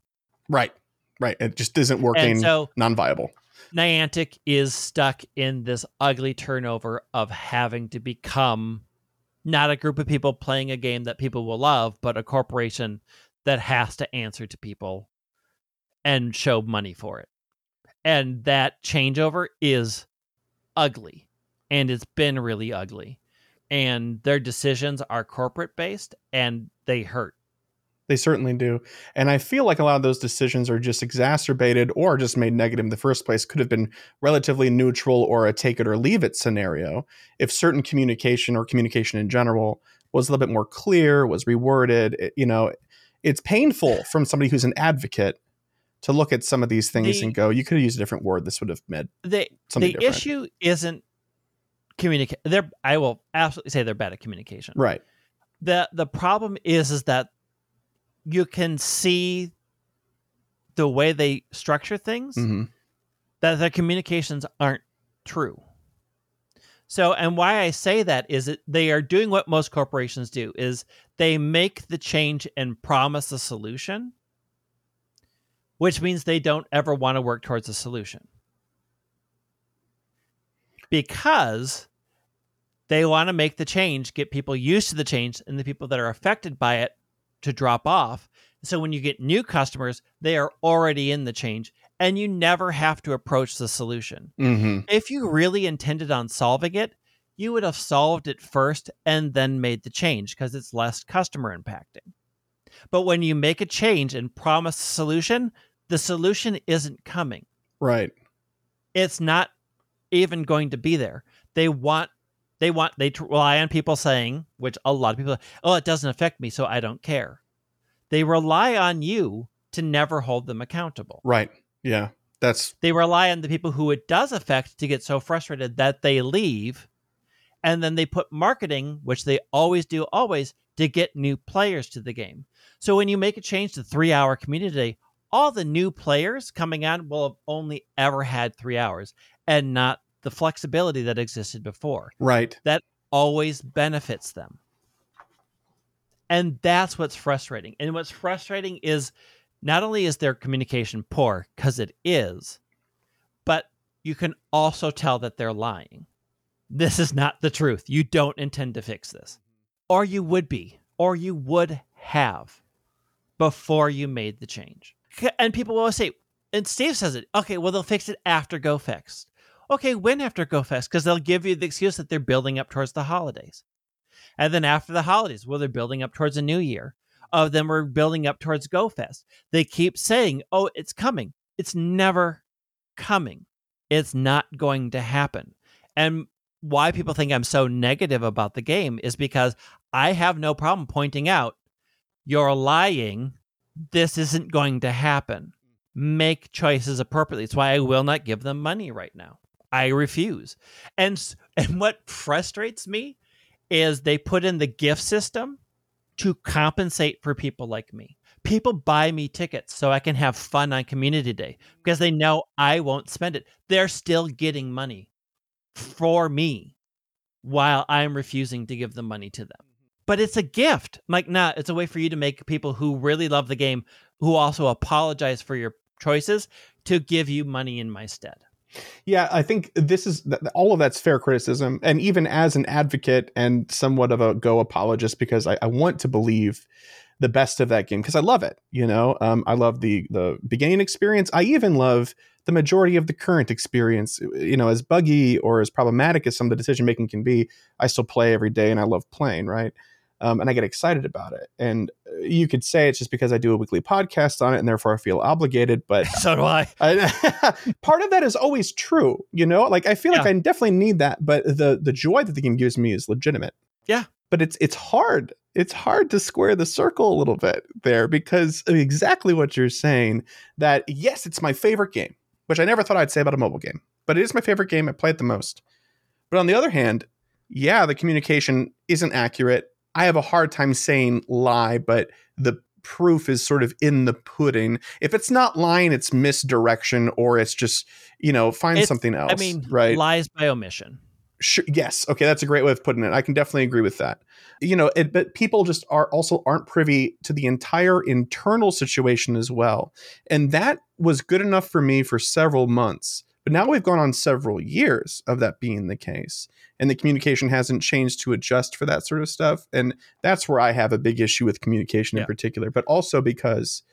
A: Right. Right. It just isn't working
B: And so
A: non-viable.
B: Niantic is stuck in this ugly turnover of having to become not a group of people playing a game that people will love, but a corporation that has to answer to people and show money for it. And that changeover is ugly. And it's been really ugly. And their decisions are corporate based and they hurt.
A: They certainly do. And I feel like a lot of those decisions are just exacerbated or just made negative in the first place. Could have been relatively neutral or a take it or leave it scenario if certain communication or communication in general was a little bit more clear, was reworded. It- you know, it's painful from somebody who's an advocate to look at some of these things
B: The-
A: and go, you could have used a different word. This would have meant
B: The the
A: different.
B: issue isn't communicate they're I will absolutely say they're bad at communication.
A: right.
B: the the problem is is that you can see the way they structure things
A: hmm
B: that their communications aren't true so and why i say that is that they are doing what most corporations do is they make the change and promise a solution which means they don't ever want to work towards a solution because they want to make the change, get people used to the change, and the people that are affected by it to drop off. So when you get new customers, they are already in the change, and you never have to approach the solution.
A: hmm
B: If you really intended on solving it, you would have solved it first and then made the change because it's less customer impacting. But when you make a change and promise a solution, the solution isn't coming
A: Right.
B: it's not even going to be there. They want they want they rely on people saying, which a lot of people, oh, it doesn't affect me, so I don't care. They rely on you to never hold them accountable.
A: Right. Yeah. That's
B: They rely on the people who it does affect to get so frustrated that they leave, and then they put marketing, which they always do, always to get new players to the game. So when you make a change to three hour community day, all the new players coming on will have only ever had three hours and not the flexibility that existed before.
A: right.
B: That always benefits them. And that's what's frustrating. And what's frustrating is not only is their communication poor, because it is, but you can also tell that they're lying. This is not the truth. You don't intend to fix this. Or you would be, or you would have. before you made the change. And people will always say, and Steve says it, okay, well, they'll fix it after Go GoFest. Okay, when after GoFest? Because they'll give you the excuse that they're building up towards the holidays. And then after the holidays, well, they're building up towards a new year. Oh, of them are building up towards GoFest. They keep saying, oh, it's coming. It's never coming. It's not going to happen. And why people think I'm so negative about the game is because I have no problem pointing out you're lying. This isn't going to happen. Make choices appropriately. It's why I will not give them money right now. I refuse. And and what frustrates me is they put in the gift system to compensate for people like me. People buy me tickets so I can have fun on community day because they know I won't spend it. They're still getting money for me while I'm refusing to give the money to them. But it's a gift. I'm like, nah, it's a way for you to make people who really love the game, who also apologize for your choices, to give you money in my stead.
A: Yeah, I think this is all of that's fair criticism. And even as an advocate and somewhat of a Go apologist, because I, I want to believe the best of that game because I love it. You know, um, I love the the beginning experience. I even love the majority of the current experience. You know, as buggy or as problematic as some of the decision making can be, I still play every day and I love playing. Right um, and I get excited about it. And uh, you could say it's just because I do a weekly podcast on it, and therefore I feel obligated. But
B: so do I.
A: I part of that is always true, you know. Like I feel yeah. like I definitely need that, but the the joy that the game gives me is legitimate.
B: Yeah,
A: but it's it's hard. It's hard to square the circle a little bit there because exactly what you're saying. That yes, it's my favorite game, which I never thought I'd say about a mobile game, but it is my favorite game. I play it the most. But on the other hand, yeah, the communication isn't accurate I have a hard time saying lie, but the proof is sort of in the pudding. If it's not lying, it's misdirection or it's just, you know, find it's, something else. I mean, right?
B: Lies by omission.
A: Sure, yes. Okay, that's a great way of putting it. I can definitely agree with that. You know, it, but people just are also aren't privy to the entire internal situation as well. And that was good enough for me for several months. But now we've gone on several years of that being the case, and the communication hasn't changed to adjust for that sort of stuff. And that's where I have a big issue with communication yeah. in particular, but also because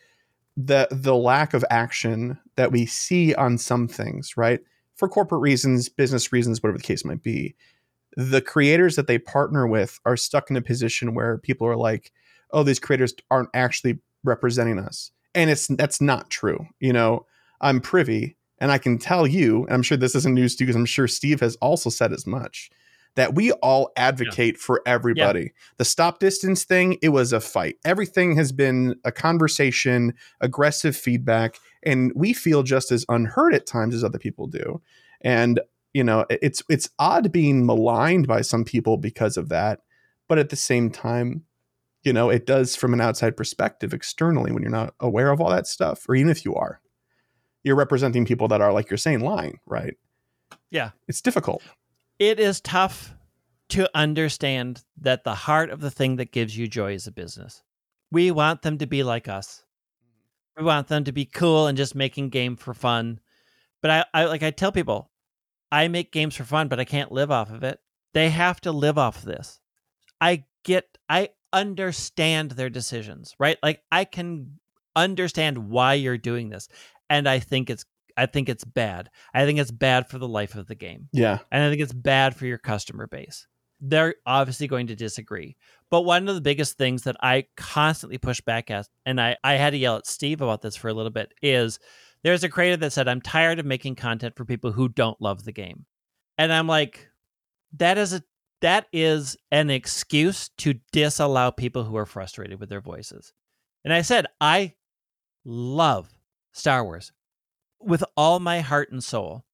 A: the the lack of action that we see on some things, right? For corporate reasons, business reasons, whatever the case might be, the creators that they partner with are stuck in a position where people are like, "Oh, these creators aren't actually representing us," and it's that's not true. You know, I'm privy and I can tell you, and I'm sure this isn't news to you because I'm sure Steve has also said as much, that we all advocate yeah. for everybody. Yeah. The stop distance thing, it was a fight. Everything has been a conversation, aggressive feedback, and we feel just as unheard at times as other people do. And you know, it's it's odd being maligned by some people because of that, but at the same time, you know, it does from an outside perspective externally when you're not aware of all that stuff, or even if you are you're representing people that are like you're saying lying, right?
B: Yeah.
A: It's difficult.
B: It is tough to understand that the heart of the thing that gives you joy is a business. We want them to be like us. We want them to be cool and just making game for fun. But I, I like I tell people, I make games for fun, but I can't live off of it. They have to live off this. I get I understand their decisions, right? Like I can understand why you're doing this and I think it's I think it's bad. I think it's bad for the life of the game.
A: Yeah.
B: And I think it's bad for your customer base. They're obviously going to disagree. But one of the biggest things that I constantly push back at, and I, I had to yell at Steve about this for a little bit, is there's a creator that said, I'm tired of making content for people who don't love the game. And I'm like, that is a that is an excuse to disallow people who are frustrated with their voices. And I said, I love Star Wars with all my heart and soul.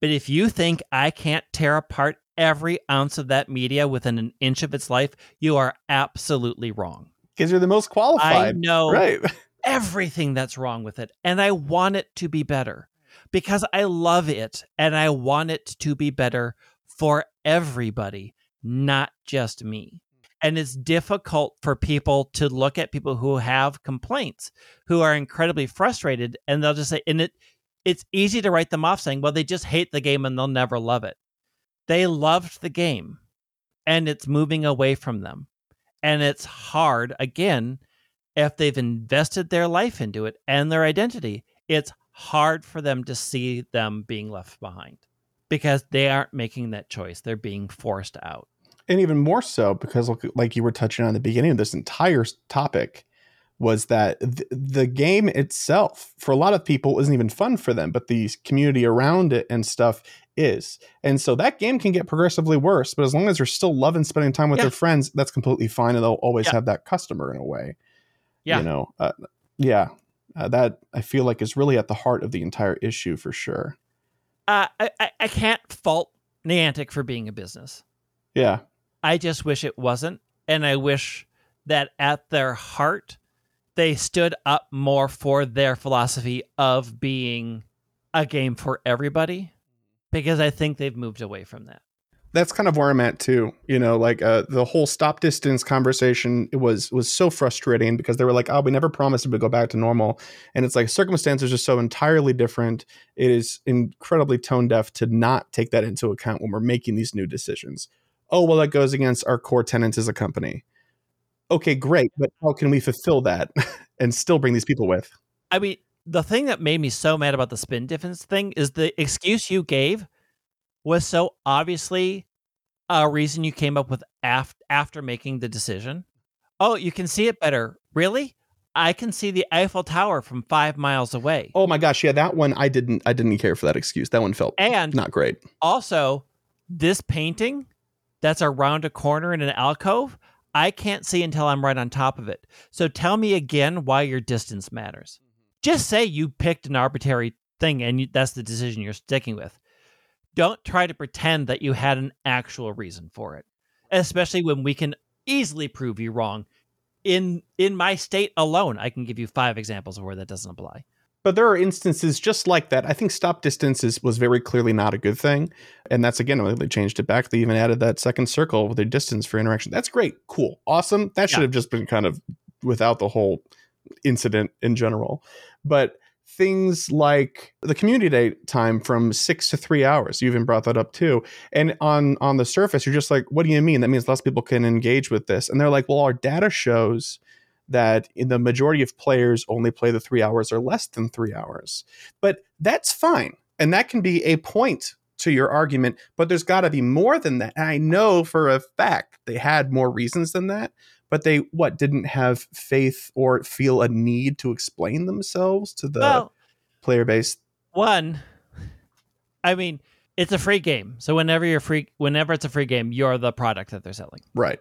B: But if you think I can't tear apart every ounce of that media within an inch of its life, you are absolutely wrong.
A: Because you're the most qualified.
B: I know
A: right.
B: everything that's wrong with it. And I want it to be better because I love it and I want it to be better for everybody, not just me and it's difficult for people to look at people who have complaints who are incredibly frustrated and they'll just say and it it's easy to write them off saying well they just hate the game and they'll never love it they loved the game and it's moving away from them and it's hard again if they've invested their life into it and their identity, it's hard for them to see them being left behind because they aren't making that choice. They're being forced out.
A: And even more so because, like you were touching on at the beginning of this entire topic, was that th- the game itself, for a lot of people, isn't even fun for them, but the community around it and stuff is. And so that game can get progressively worse, but as long as they're still loving spending time with
B: Yeah.
A: their friends, that's completely fine. And they'll always
B: Yeah.
A: have that customer in a way.
B: Yeah.
A: You know, uh, yeah. Uh, that I feel like is really at the heart of the entire issue for sure.
B: Uh, I, I, I can't fault Niantic for being a business.
A: Yeah.
B: I just wish it wasn't. And I wish that at their heart, they stood up more for their philosophy of being a game for everybody because I think they've moved away from that.
A: that's kind of where I'm at too. You know, like uh, the whole stop distance conversation it was was so frustrating because they were like, "Oh, we never promised it would go back to normal," and it's like circumstances are so entirely different. It is incredibly tone deaf to not take that into account when we're making these new decisions. Oh, well, that goes against our core tenants as a company. Okay, great, but how can we fulfill that and still bring these people with?
B: I mean, the thing that made me so mad about the spin difference thing is the excuse you gave was so obviously a reason you came up with af- after making the decision. Oh, you can see it better. Really? I can see the Eiffel Tower from five miles away.
A: Oh my gosh, yeah, that one I didn't I didn't care for that excuse. That one felt
B: and
A: not great.
B: also, this painting that's around a corner in an alcove, I can't see until I'm right on top of it. So tell me again why your distance matters. Mm-hmm. Just say you picked an arbitrary thing and you, that's the decision you're sticking with. Don't try to pretend that you had an actual reason for it, especially when we can easily prove you wrong. In in my state alone, I can give you five examples of where that doesn't apply.
A: But there are instances just like that. I think stop distance is, was very clearly not a good thing. And that's again, they changed it back. They even added that second circle with the distance for interaction. That's great. Cool. Awesome. That should
B: Yeah.
A: have just been kind of without the whole incident in general. But things like the community day time from six to three hours, you even brought that up too. And on on the surface, you're just like, what do you mean? That means less people can engage with this. And they're like, well, our data shows that in the majority of players only play the three hours or less than three hours. But that's fine. And that can be a point to your argument, but there's got to be more than that. And I know for a fact they had more reasons than that, but they, what, didn't have faith or feel a need to explain themselves to the
B: well,
A: player base.
B: one i mean it's a free game so whenever you're free whenever it's a free game you're the product that they're selling
A: Right.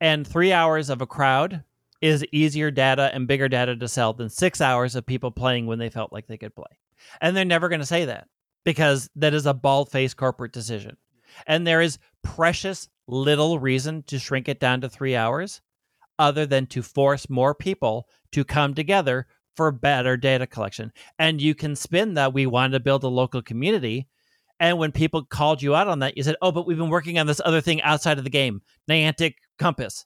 B: and three hours of a crowd is easier data and bigger data to sell than six hours of people playing when they felt like they could play and they're never going to say that because that is a bald-faced corporate decision and there is precious little reason to shrink it down to three hours other than to force more people to come together for better data collection. And you can spin that we wanted to build a local community. And when people called you out on that, you said, Oh, but we've been working on this other thing outside of the game, Niantic Compass.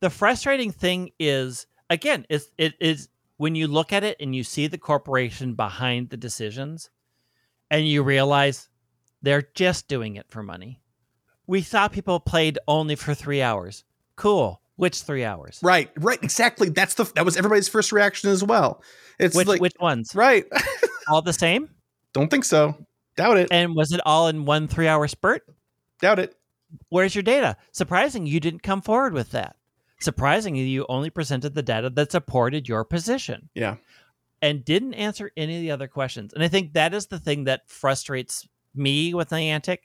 B: The frustrating thing is, again, it's, it is when you look at it and you see the corporation behind the decisions and you realize they're just doing it for money. We saw people played only for three hours. Cool. Which three hours?
A: Right. Right. Exactly. That's the, that was everybody's first reaction as well. It's
B: Which
A: like,
B: which ones?
A: right.
B: All the same?
A: Don't think so. Doubt it.
B: And was it all in one three hour spurt?
A: Doubt it.
B: Where's your data? Surprising you didn't come forward with that. Surprisingly, you only presented the data that supported your position
A: Yeah.
B: and didn't answer any of the other questions. And I think that is the thing that frustrates me with Niantic.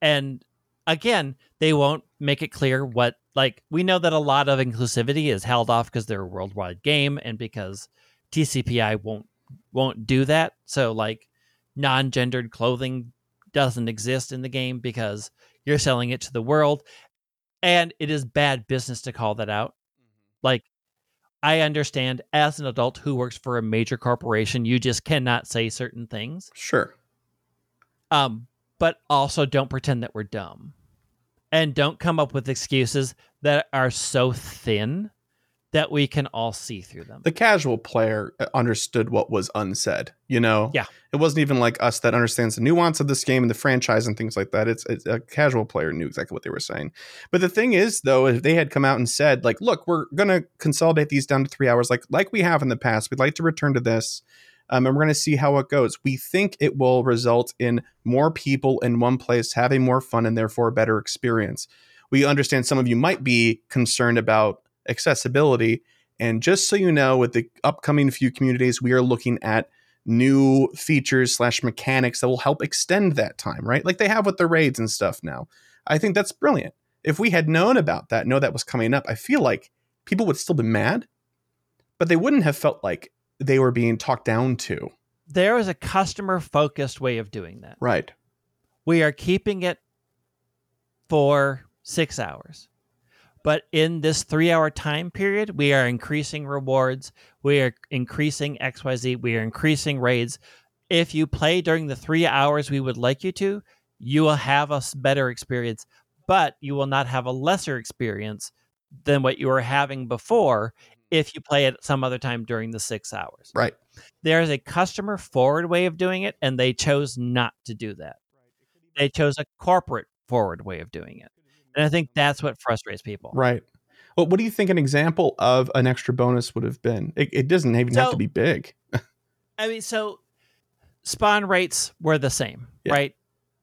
B: And again, they won't make it clear what like we know that a lot of inclusivity is held off because they're a worldwide game and because TPCi won't won't do that. So like non-gendered clothing doesn't exist in the game because you're selling it to the world and it is bad business to call that out. Like I understand as an adult who works for a major corporation, you just cannot say certain things.
A: Sure.
B: Um, but also don't pretend that we're dumb. And don't come up with excuses that are so thin that we can all see through them.
A: The casual player uh, understood what was unsaid. You know,
B: Yeah.
A: it wasn't even like us that understands the nuance of this game and the franchise and things like that. It's, it's a casual player knew exactly what they were saying. But the thing is, though, if they had come out and said, like, look, we're gonna consolidate these down to three hours, like like we have in the past. We'd like to return to this. Um, and we're going to see how it goes. We think it will result in more people in one place having more fun and therefore a better experience. We understand some of you might be concerned about accessibility. And just so you know, with the upcoming few communities, we are looking at new features slash mechanics that will help extend that time, right? Like they have with the raids and stuff now. I think that's brilliant. If we had known about that, know that was coming up, I feel like people would still be mad, but they wouldn't have felt like they were being talked down to.
B: There is a customer focused way of doing that.
A: Right.
B: We are keeping it for six hours. But in this three hour time period, we are increasing rewards. We are increasing XYZ. We are increasing raids. If you play during the three hours we would like you to, you will have a better experience, but you will not have a lesser experience than what you were having before if you play it some other time during the six hours.
A: Right.
B: There is a customer forward way of doing it, and they chose not to do that. They chose a corporate forward way of doing it. And I think that's what frustrates people.
A: Right. Well, what do you think an example of an extra bonus would have been? It, it doesn't even have to be big.
B: I mean, so spawn rates were the same,
A: Yeah.
B: right?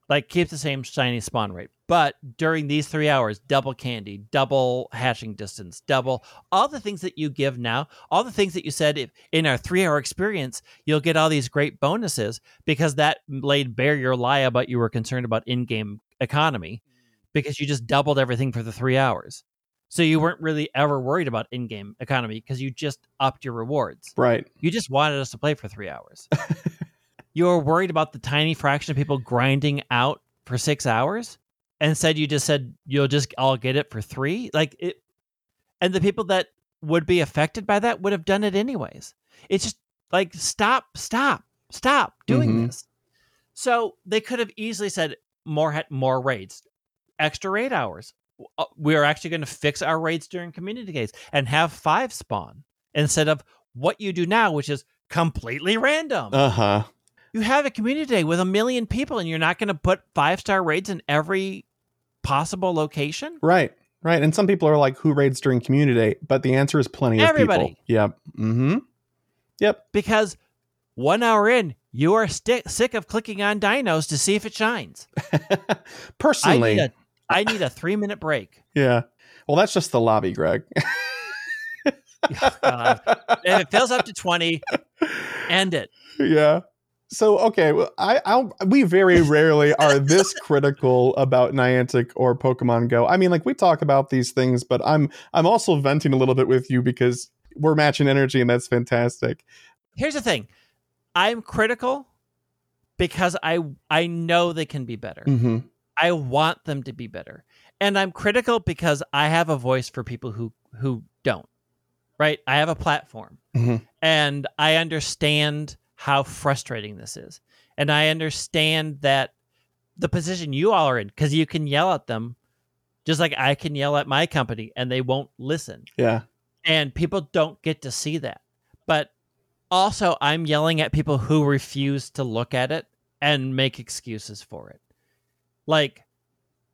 B: Like keep the same shiny spawn rate. But during these three hours, double candy, double hatching distance, double all the things that you give now, all the things that you said if, in our three hour experience, you'll get all these great bonuses because that laid bare your lie about you were concerned about in game economy because you just doubled everything for the three hours. So you weren't really ever worried about in game economy because you just upped your rewards.
A: Right.
B: You just wanted us to play for three hours. you were worried about the tiny fraction of people grinding out for six hours. and Instead, you just said you'll just all get it for three. Like it, and the people that would be affected by that would have done it anyways. It's just like stop, stop, stop doing
A: Mhm.
B: this. So they could have easily said more more raids, extra raid hours. Uh, We are actually going to fix our raids during community days and have five spawn instead of what you do now, which is completely random.
A: Uh huh.
B: you have a community day with a million people, and you're not going to put five star raids in every possible location.
A: Right. Right. And some people are like, who raids during community day? But the answer is plenty of
B: Everybody.
A: people. Yep. Mm-hmm. Yep.
B: because one hour in, you are sti- sick of clicking on dinos to see if it shines. I
A: Personally,
B: need a, I need a three minute break.
A: yeah. Well, that's just the lobby, Greg.
B: God. If it fills up to 20, end it.
A: yeah. So okay, well, I I'll, we very rarely are this critical about Niantic or Pokemon Go. I mean, like we talk about these things, but I'm I'm also venting a little bit with you because we're matching energy, and that's fantastic.
B: Here's the thing I'm critical because I I know they can be better.
A: Mm-hmm.
B: I want them to be better. And I'm critical because I have a voice for people who who don't. Right? I have a platform.
A: Mhm.
B: And I understand how frustrating this is. And I understand that the position you all are in cuz you can yell at them just like I can yell at my company and they won't listen.
A: Yeah.
B: And people don't get to see that. But also I'm yelling at people who refuse to look at it and make excuses for it. Like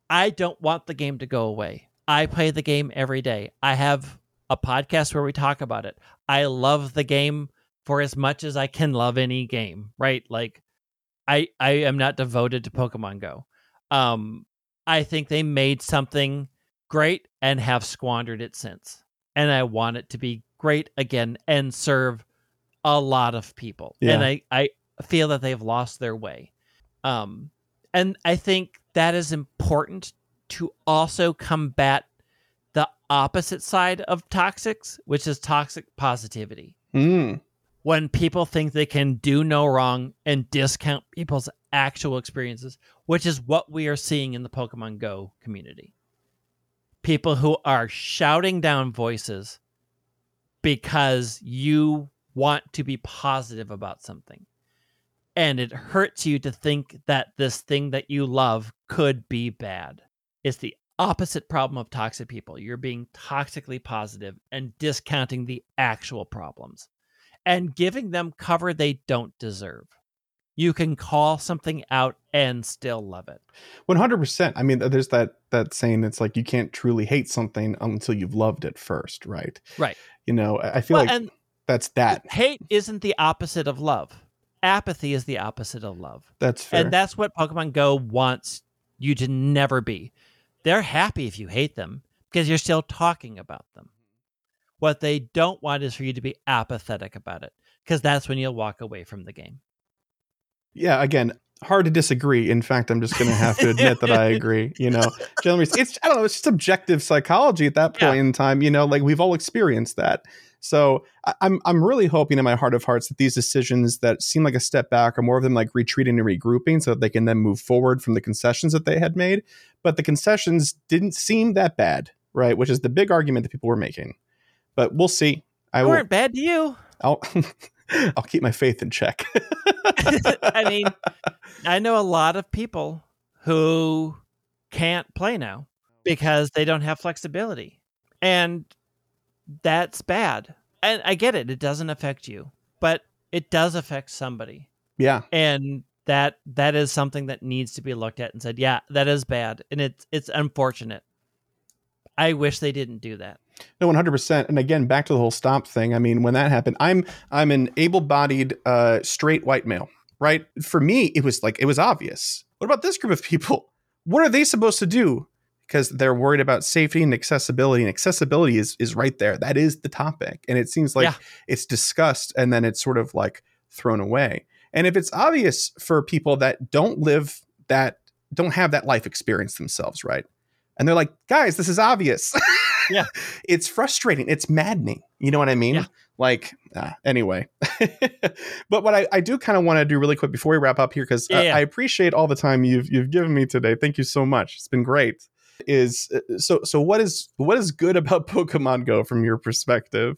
B: I don't want the game to go away. I play the game every day. I have a podcast where we talk about it. I love the game for as much as I can love any game, right? Like I I am not devoted to Pokemon Go. Um I think they made something great and have squandered it since. And I want it to be great again and serve a lot of people.
A: Yeah.
B: And I I feel that they've lost their way. Um and I think that is important to also combat the opposite side of toxics, which is toxic positivity.
A: Mm.
B: When people think they can do no wrong and discount people's actual experiences, which is what we are seeing in the Pokemon Go community. People who are shouting down voices because you want to be positive about something. And it hurts you to think that this thing that you love could be bad. It's the opposite problem of toxic people. You're being toxically positive and discounting the actual problems and giving them cover they don't deserve. You can call something out and still love it.
A: 100%. I mean, there's that that saying it's like you can't truly hate something until you've loved it first, right?
B: Right.
A: You know, I feel
B: Well,
A: like
B: and
A: that's that.
B: hate isn't the opposite of love. Apathy is the opposite of love.
A: That's fair.
B: And that's what Pokemon Go wants you to never be. They're happy if you hate them because you're still talking about them. What they don't want is for you to be apathetic about it because that's when you'll walk away from the game.
A: yeah, again, hard to disagree. In fact, I'm just going to have to admit that I agree. You know, generally, it's I don't know, it's just objective psychology at that point
B: Yeah.
A: in time. You know, like we've all experienced that. So I'm I'm really hoping in my heart of hearts that these decisions that seem like a step back are more of them like retreating and regrouping, so that they can then move forward from the concessions that they had made. But the concessions didn't seem that bad, right? Which is the big argument that people were making. But we'll see. I
B: They
A: will.
B: weren't bad to you.
A: I'll I'll keep my faith in check.
B: I mean, I know a lot of people who can't play now because they don't have flexibility. And that's bad. And I get it. It doesn't affect you, but it does affect somebody.
A: yeah,
B: And that that is something that needs to be looked at and said, yeah, that is bad. And it's it's unfortunate. I wish they didn't do that.
A: No, one hundred percent. And again, back to the whole stop thing. I mean, when that happened, I'm I'm an able-bodied, uh, straight white male, right? For me, it was like it was obvious. What about this group of people? What are they supposed to do? Because they're worried about safety and accessibility, and accessibility is is right there. That is the topic, and it seems like
B: Yeah.
A: it's discussed and then it's sort of like thrown away. And if it's obvious for people that don't live that, don't have that life experience themselves, right? And they're like, guys, this is obvious.
B: Yeah.
A: it's frustrating. It's maddening. You know what I mean?
B: Yeah.
A: Like, uh, anyway. but what I, I do kind of want to do really quick before we wrap up here, because
B: Yeah, yeah.
A: I appreciate all the time you've you've given me today. Thank you so much. It's been great. Is uh, so so what is what is good about Pokemon Go from your perspective?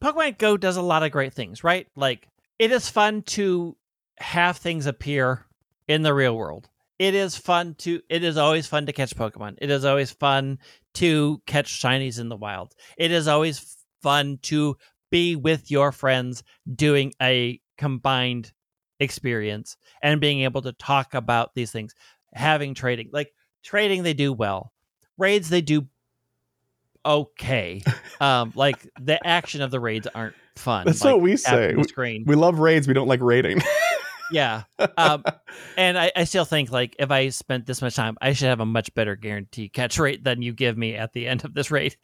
B: Pokemon Go does a lot of great things, right? Like it is fun to have things appear in the real world. It is fun to it is always fun to catch Pokemon. It is always fun to catch shinies in the wild. It is always fun to be with your friends doing a combined experience and being able to talk about these things, having trading. Like trading they do well. Raids they do okay. Um like the action of the raids aren't fun.
A: That's
B: like
A: what we say. We,
B: screen.
A: we love raids. We don't like raiding.
B: Yeah. Um, and I, I still think like if I spent this much time, I should have a much better guarantee catch rate than you give me at the end of this rate.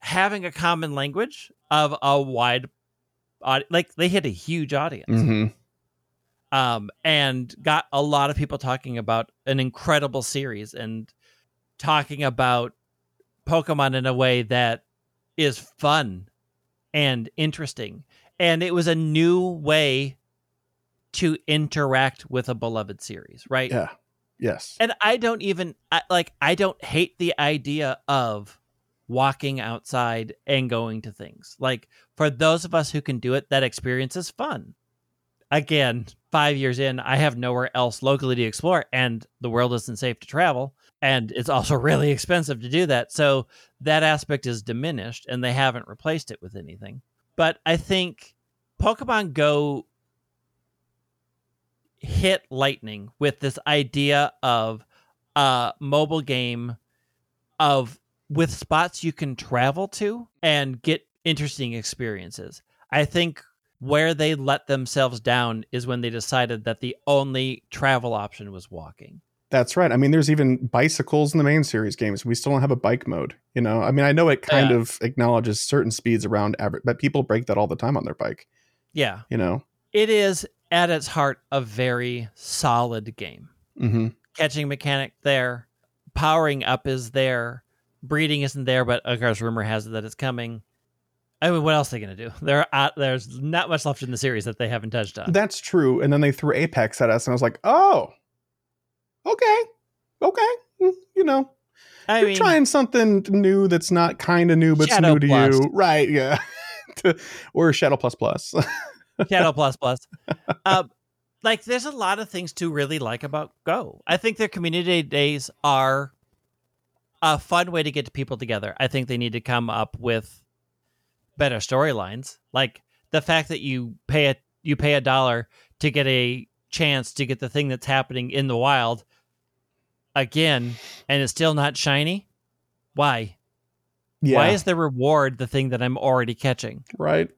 B: Having a common language of a wide, like they hit a huge audience,
A: Mhm.
B: Um, and got a lot of people talking about an incredible series and talking about Pokemon in a way that is fun and interesting. And it was a new way to interact with a beloved series, right?
A: Yeah. Yes.
B: And I don't even I, like I don't hate the idea of walking outside and going to things. Like for those of us who can do it, that experience is fun. Again, 5 years in, I have nowhere else locally to explore and the world isn't safe to travel and it's also really expensive to do that. So that aspect is diminished and they haven't replaced it with anything. But I think Pokemon Go hit lightning with this idea of a mobile game of with spots you can travel to and get interesting experiences. I think where they let themselves down is when they decided that the only travel option was walking.
A: That's right. I mean, there's even bicycles in the main series games. We still don't have a bike mode. You know, I mean, I know it kind
B: Yeah.
A: of acknowledges certain speeds around average, but people break that all the time on their bike.
B: Yeah,
A: You know.
B: it is at its heart a very solid game.
A: Mm-hmm.
B: Catching mechanic there, powering up is there, breeding isn't there, but of course, rumor has it that it's coming. I mean, what else are they going to do? There, uh, there's not much left in the series that they haven't touched on.
A: That's true. And then they threw Apex at us, and I was like, oh, okay, okay. Mm, You know,
B: I
A: you're
B: mean,
A: trying something new that's not kind of new, but it's
B: Shadow
A: new to you, right? Yeah. or Shadow Plus Plus.
B: Shadow Plus Plus. Um, like, there's a lot of things to really like about Go. I think their community days are a fun way to get people together. I think they need to come up with better storylines. Like the fact that you pay a you pay a dollar to get a chance to get the thing that's happening in the wild again and it's still not shiny. Why?
A: Yeah.
B: Why is the reward the thing that I'm already catching?
A: right?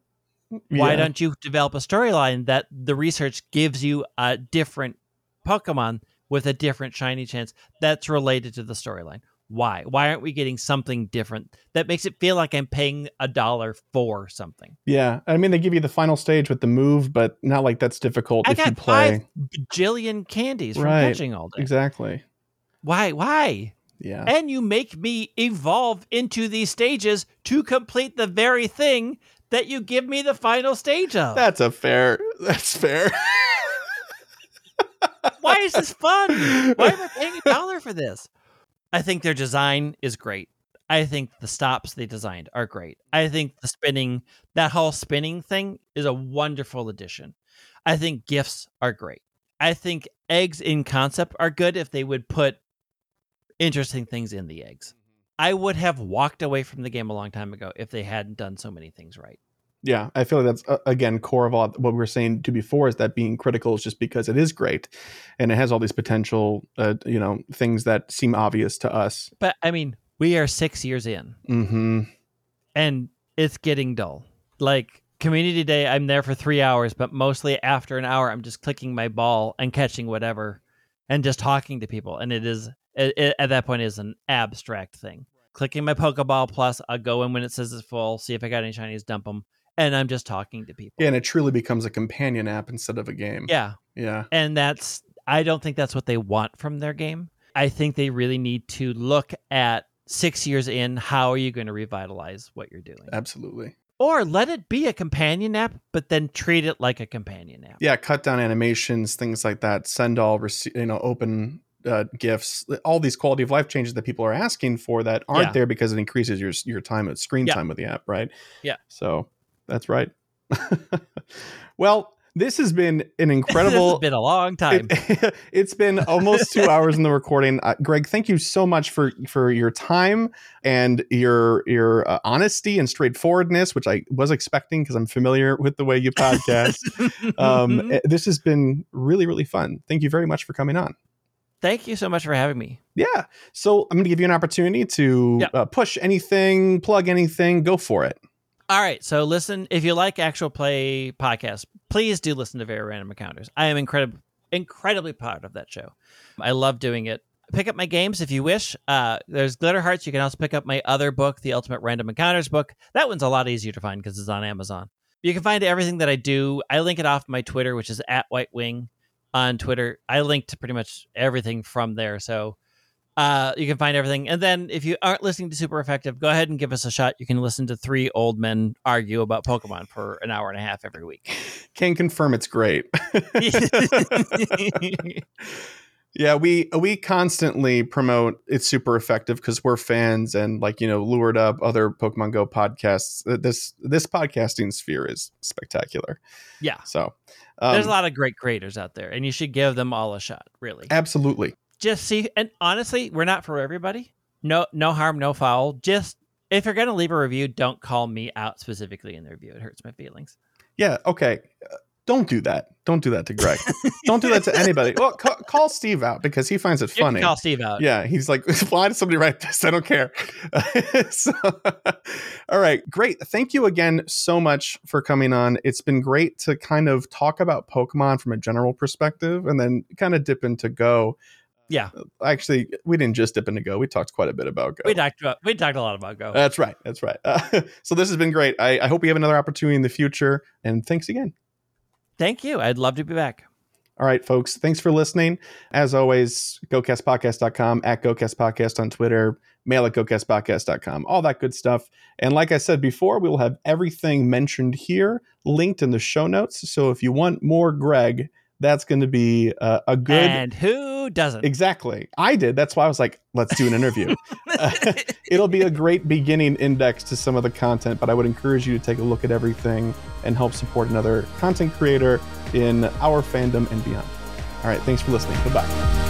B: Why
A: Yeah.
B: don't you develop a storyline that the research gives you a different Pokemon with a different shiny chance that's related to the storyline? Why? Why aren't we getting something different that makes it feel like I'm paying a dollar for something?
A: Yeah, I mean they give you the final stage with the move, but not like that's difficult
B: I
A: if you
B: got
A: play.
B: five bajillion candies from
A: Right.
B: catching all day.
A: Exactly.
B: Why? Why?
A: Yeah.
B: And you make me evolve into these stages to complete the very thing that you give me the final stage of.
A: That's a fair. That's fair.
B: Why is this fun? Why am I paying a dollar for this? I think their design is great. I think the stops they designed are great. I think the spinning, that whole spinning thing is a wonderful addition. I think gifts are great. I think eggs in concept are good if they would put interesting things in the eggs. Mm-hmm. I would have walked away from the game a long time ago if they hadn't done so many things right.
A: Yeah, I feel like that's uh, again core of all what we were saying to before is that being critical is just because it is great, and it has all these potential, uh, you know, things that seem obvious to us.
B: But I mean, we are six years in.
A: hmm
B: and it's getting dull. Like community day, I'm there for three hours, but mostly after an hour, I'm just clicking my ball and catching whatever, and just talking to people. And it is it, it- at that point is an abstract thing. Clicking my Pokeball plus, I'll go in when it says it's full, see if I got any shinies, dump them, and I'm just talking to people.
A: Yeah, and it truly becomes a companion app instead of a game.
B: yeah,
A: Yeah.
B: and that's I don't think that's what they want from their game. I think they really need to look at six years in. How are you going to revitalize what you're doing?
A: Absolutely.
B: or let it be a companion app, but then treat it like a companion app.
A: Yeah, cut down animations, things like that. Send all, rece- you know, open uh, gifts. All these quality of life changes that people are asking for that aren't
B: Yeah.
A: there because it increases your your time at screen
B: Yeah.
A: time with the app, right?
B: Yeah.
A: So that's right. well, this has been an incredible.
B: it's been a long time.
A: It, has been almost two hours in the recording. Uh, Greg, thank you so much for for your time and your your uh, honesty and straightforwardness, which I was expecting because I'm familiar with the way you podcast. um, eh, this has been really really fun. Thank you very much for coming on.
B: Thank you so much for having me.
A: Yeah. So I'm going to give you an opportunity to uh, push anything, plug anything, go for it.
B: All right, so listen. If you like actual play podcasts, please do listen to Very Random Encounters. I am incredibly incredibly proud of that show. I love doing it. Pick up my games if you wish. Uh, there's Glitter Hearts. You can also pick up my other book, the Ultimate Random Encounters book. That one's a lot easier to find because it's on Amazon. You can find everything that I do. I link it off my Twitter, which is at White Wing on Twitter. I link to pretty much everything from there. So uh, you can find everything. And then if you aren't listening to Super Effective, go ahead and give us a shot. You can listen to three old men argue about Pokemon for an hour and a half every week.
A: Can confirm it's great. Yeah, we we constantly promote it's super effective because we're fans and like you know lured up other Pokemon Go podcasts. This this podcasting sphere is spectacular.
B: yeah.
A: So um,
B: There's a lot of great creators out there, and you should give them all a shot, really.
A: absolutely.
B: Just see, and honestly, we're not for everybody. No, no harm, no foul. Just if you're gonna leave a review, don't call me out specifically in the review. It hurts my feelings.
A: Yeah. Okay. Uh, Don't do that. Don't do that to Greg. Don't do that to anybody. Well, ca- call Steve out because he finds it
B: You
A: funny.
B: call Steve out.
A: Yeah, he's like, why did somebody write this? I don't care. so, all right, great. Thank you again so much for coming on. It's been great to kind of talk about Pokemon from a general perspective and then kind of dip into Go.
B: Yeah.
A: Actually, we didn't just dip into Go. We talked quite a bit about Go.
B: We talked about we talked a lot about Go.
A: That's right. That's right. Uh, so this has been great. I, I hope we have another opportunity in the future. And thanks again.
B: Thank you. I'd love to be back.
A: All right, folks. Thanks for listening. As always, gocastpodcast.com, at gocastpodcast on Twitter, mail at gocastpodcast.com, all that good stuff. And like I said before, we will have everything mentioned here linked in the show notes. So if you want more Greg, that's going to be uh, a good.
B: And who doesn't?
A: Exactly. I did. That's why I was like, let's do an interview. It'll be a great beginning index to some of the content, but I would encourage you to take a look at everything and help support another content creator in our fandom and beyond. All right. Thanks for listening. Goodbye.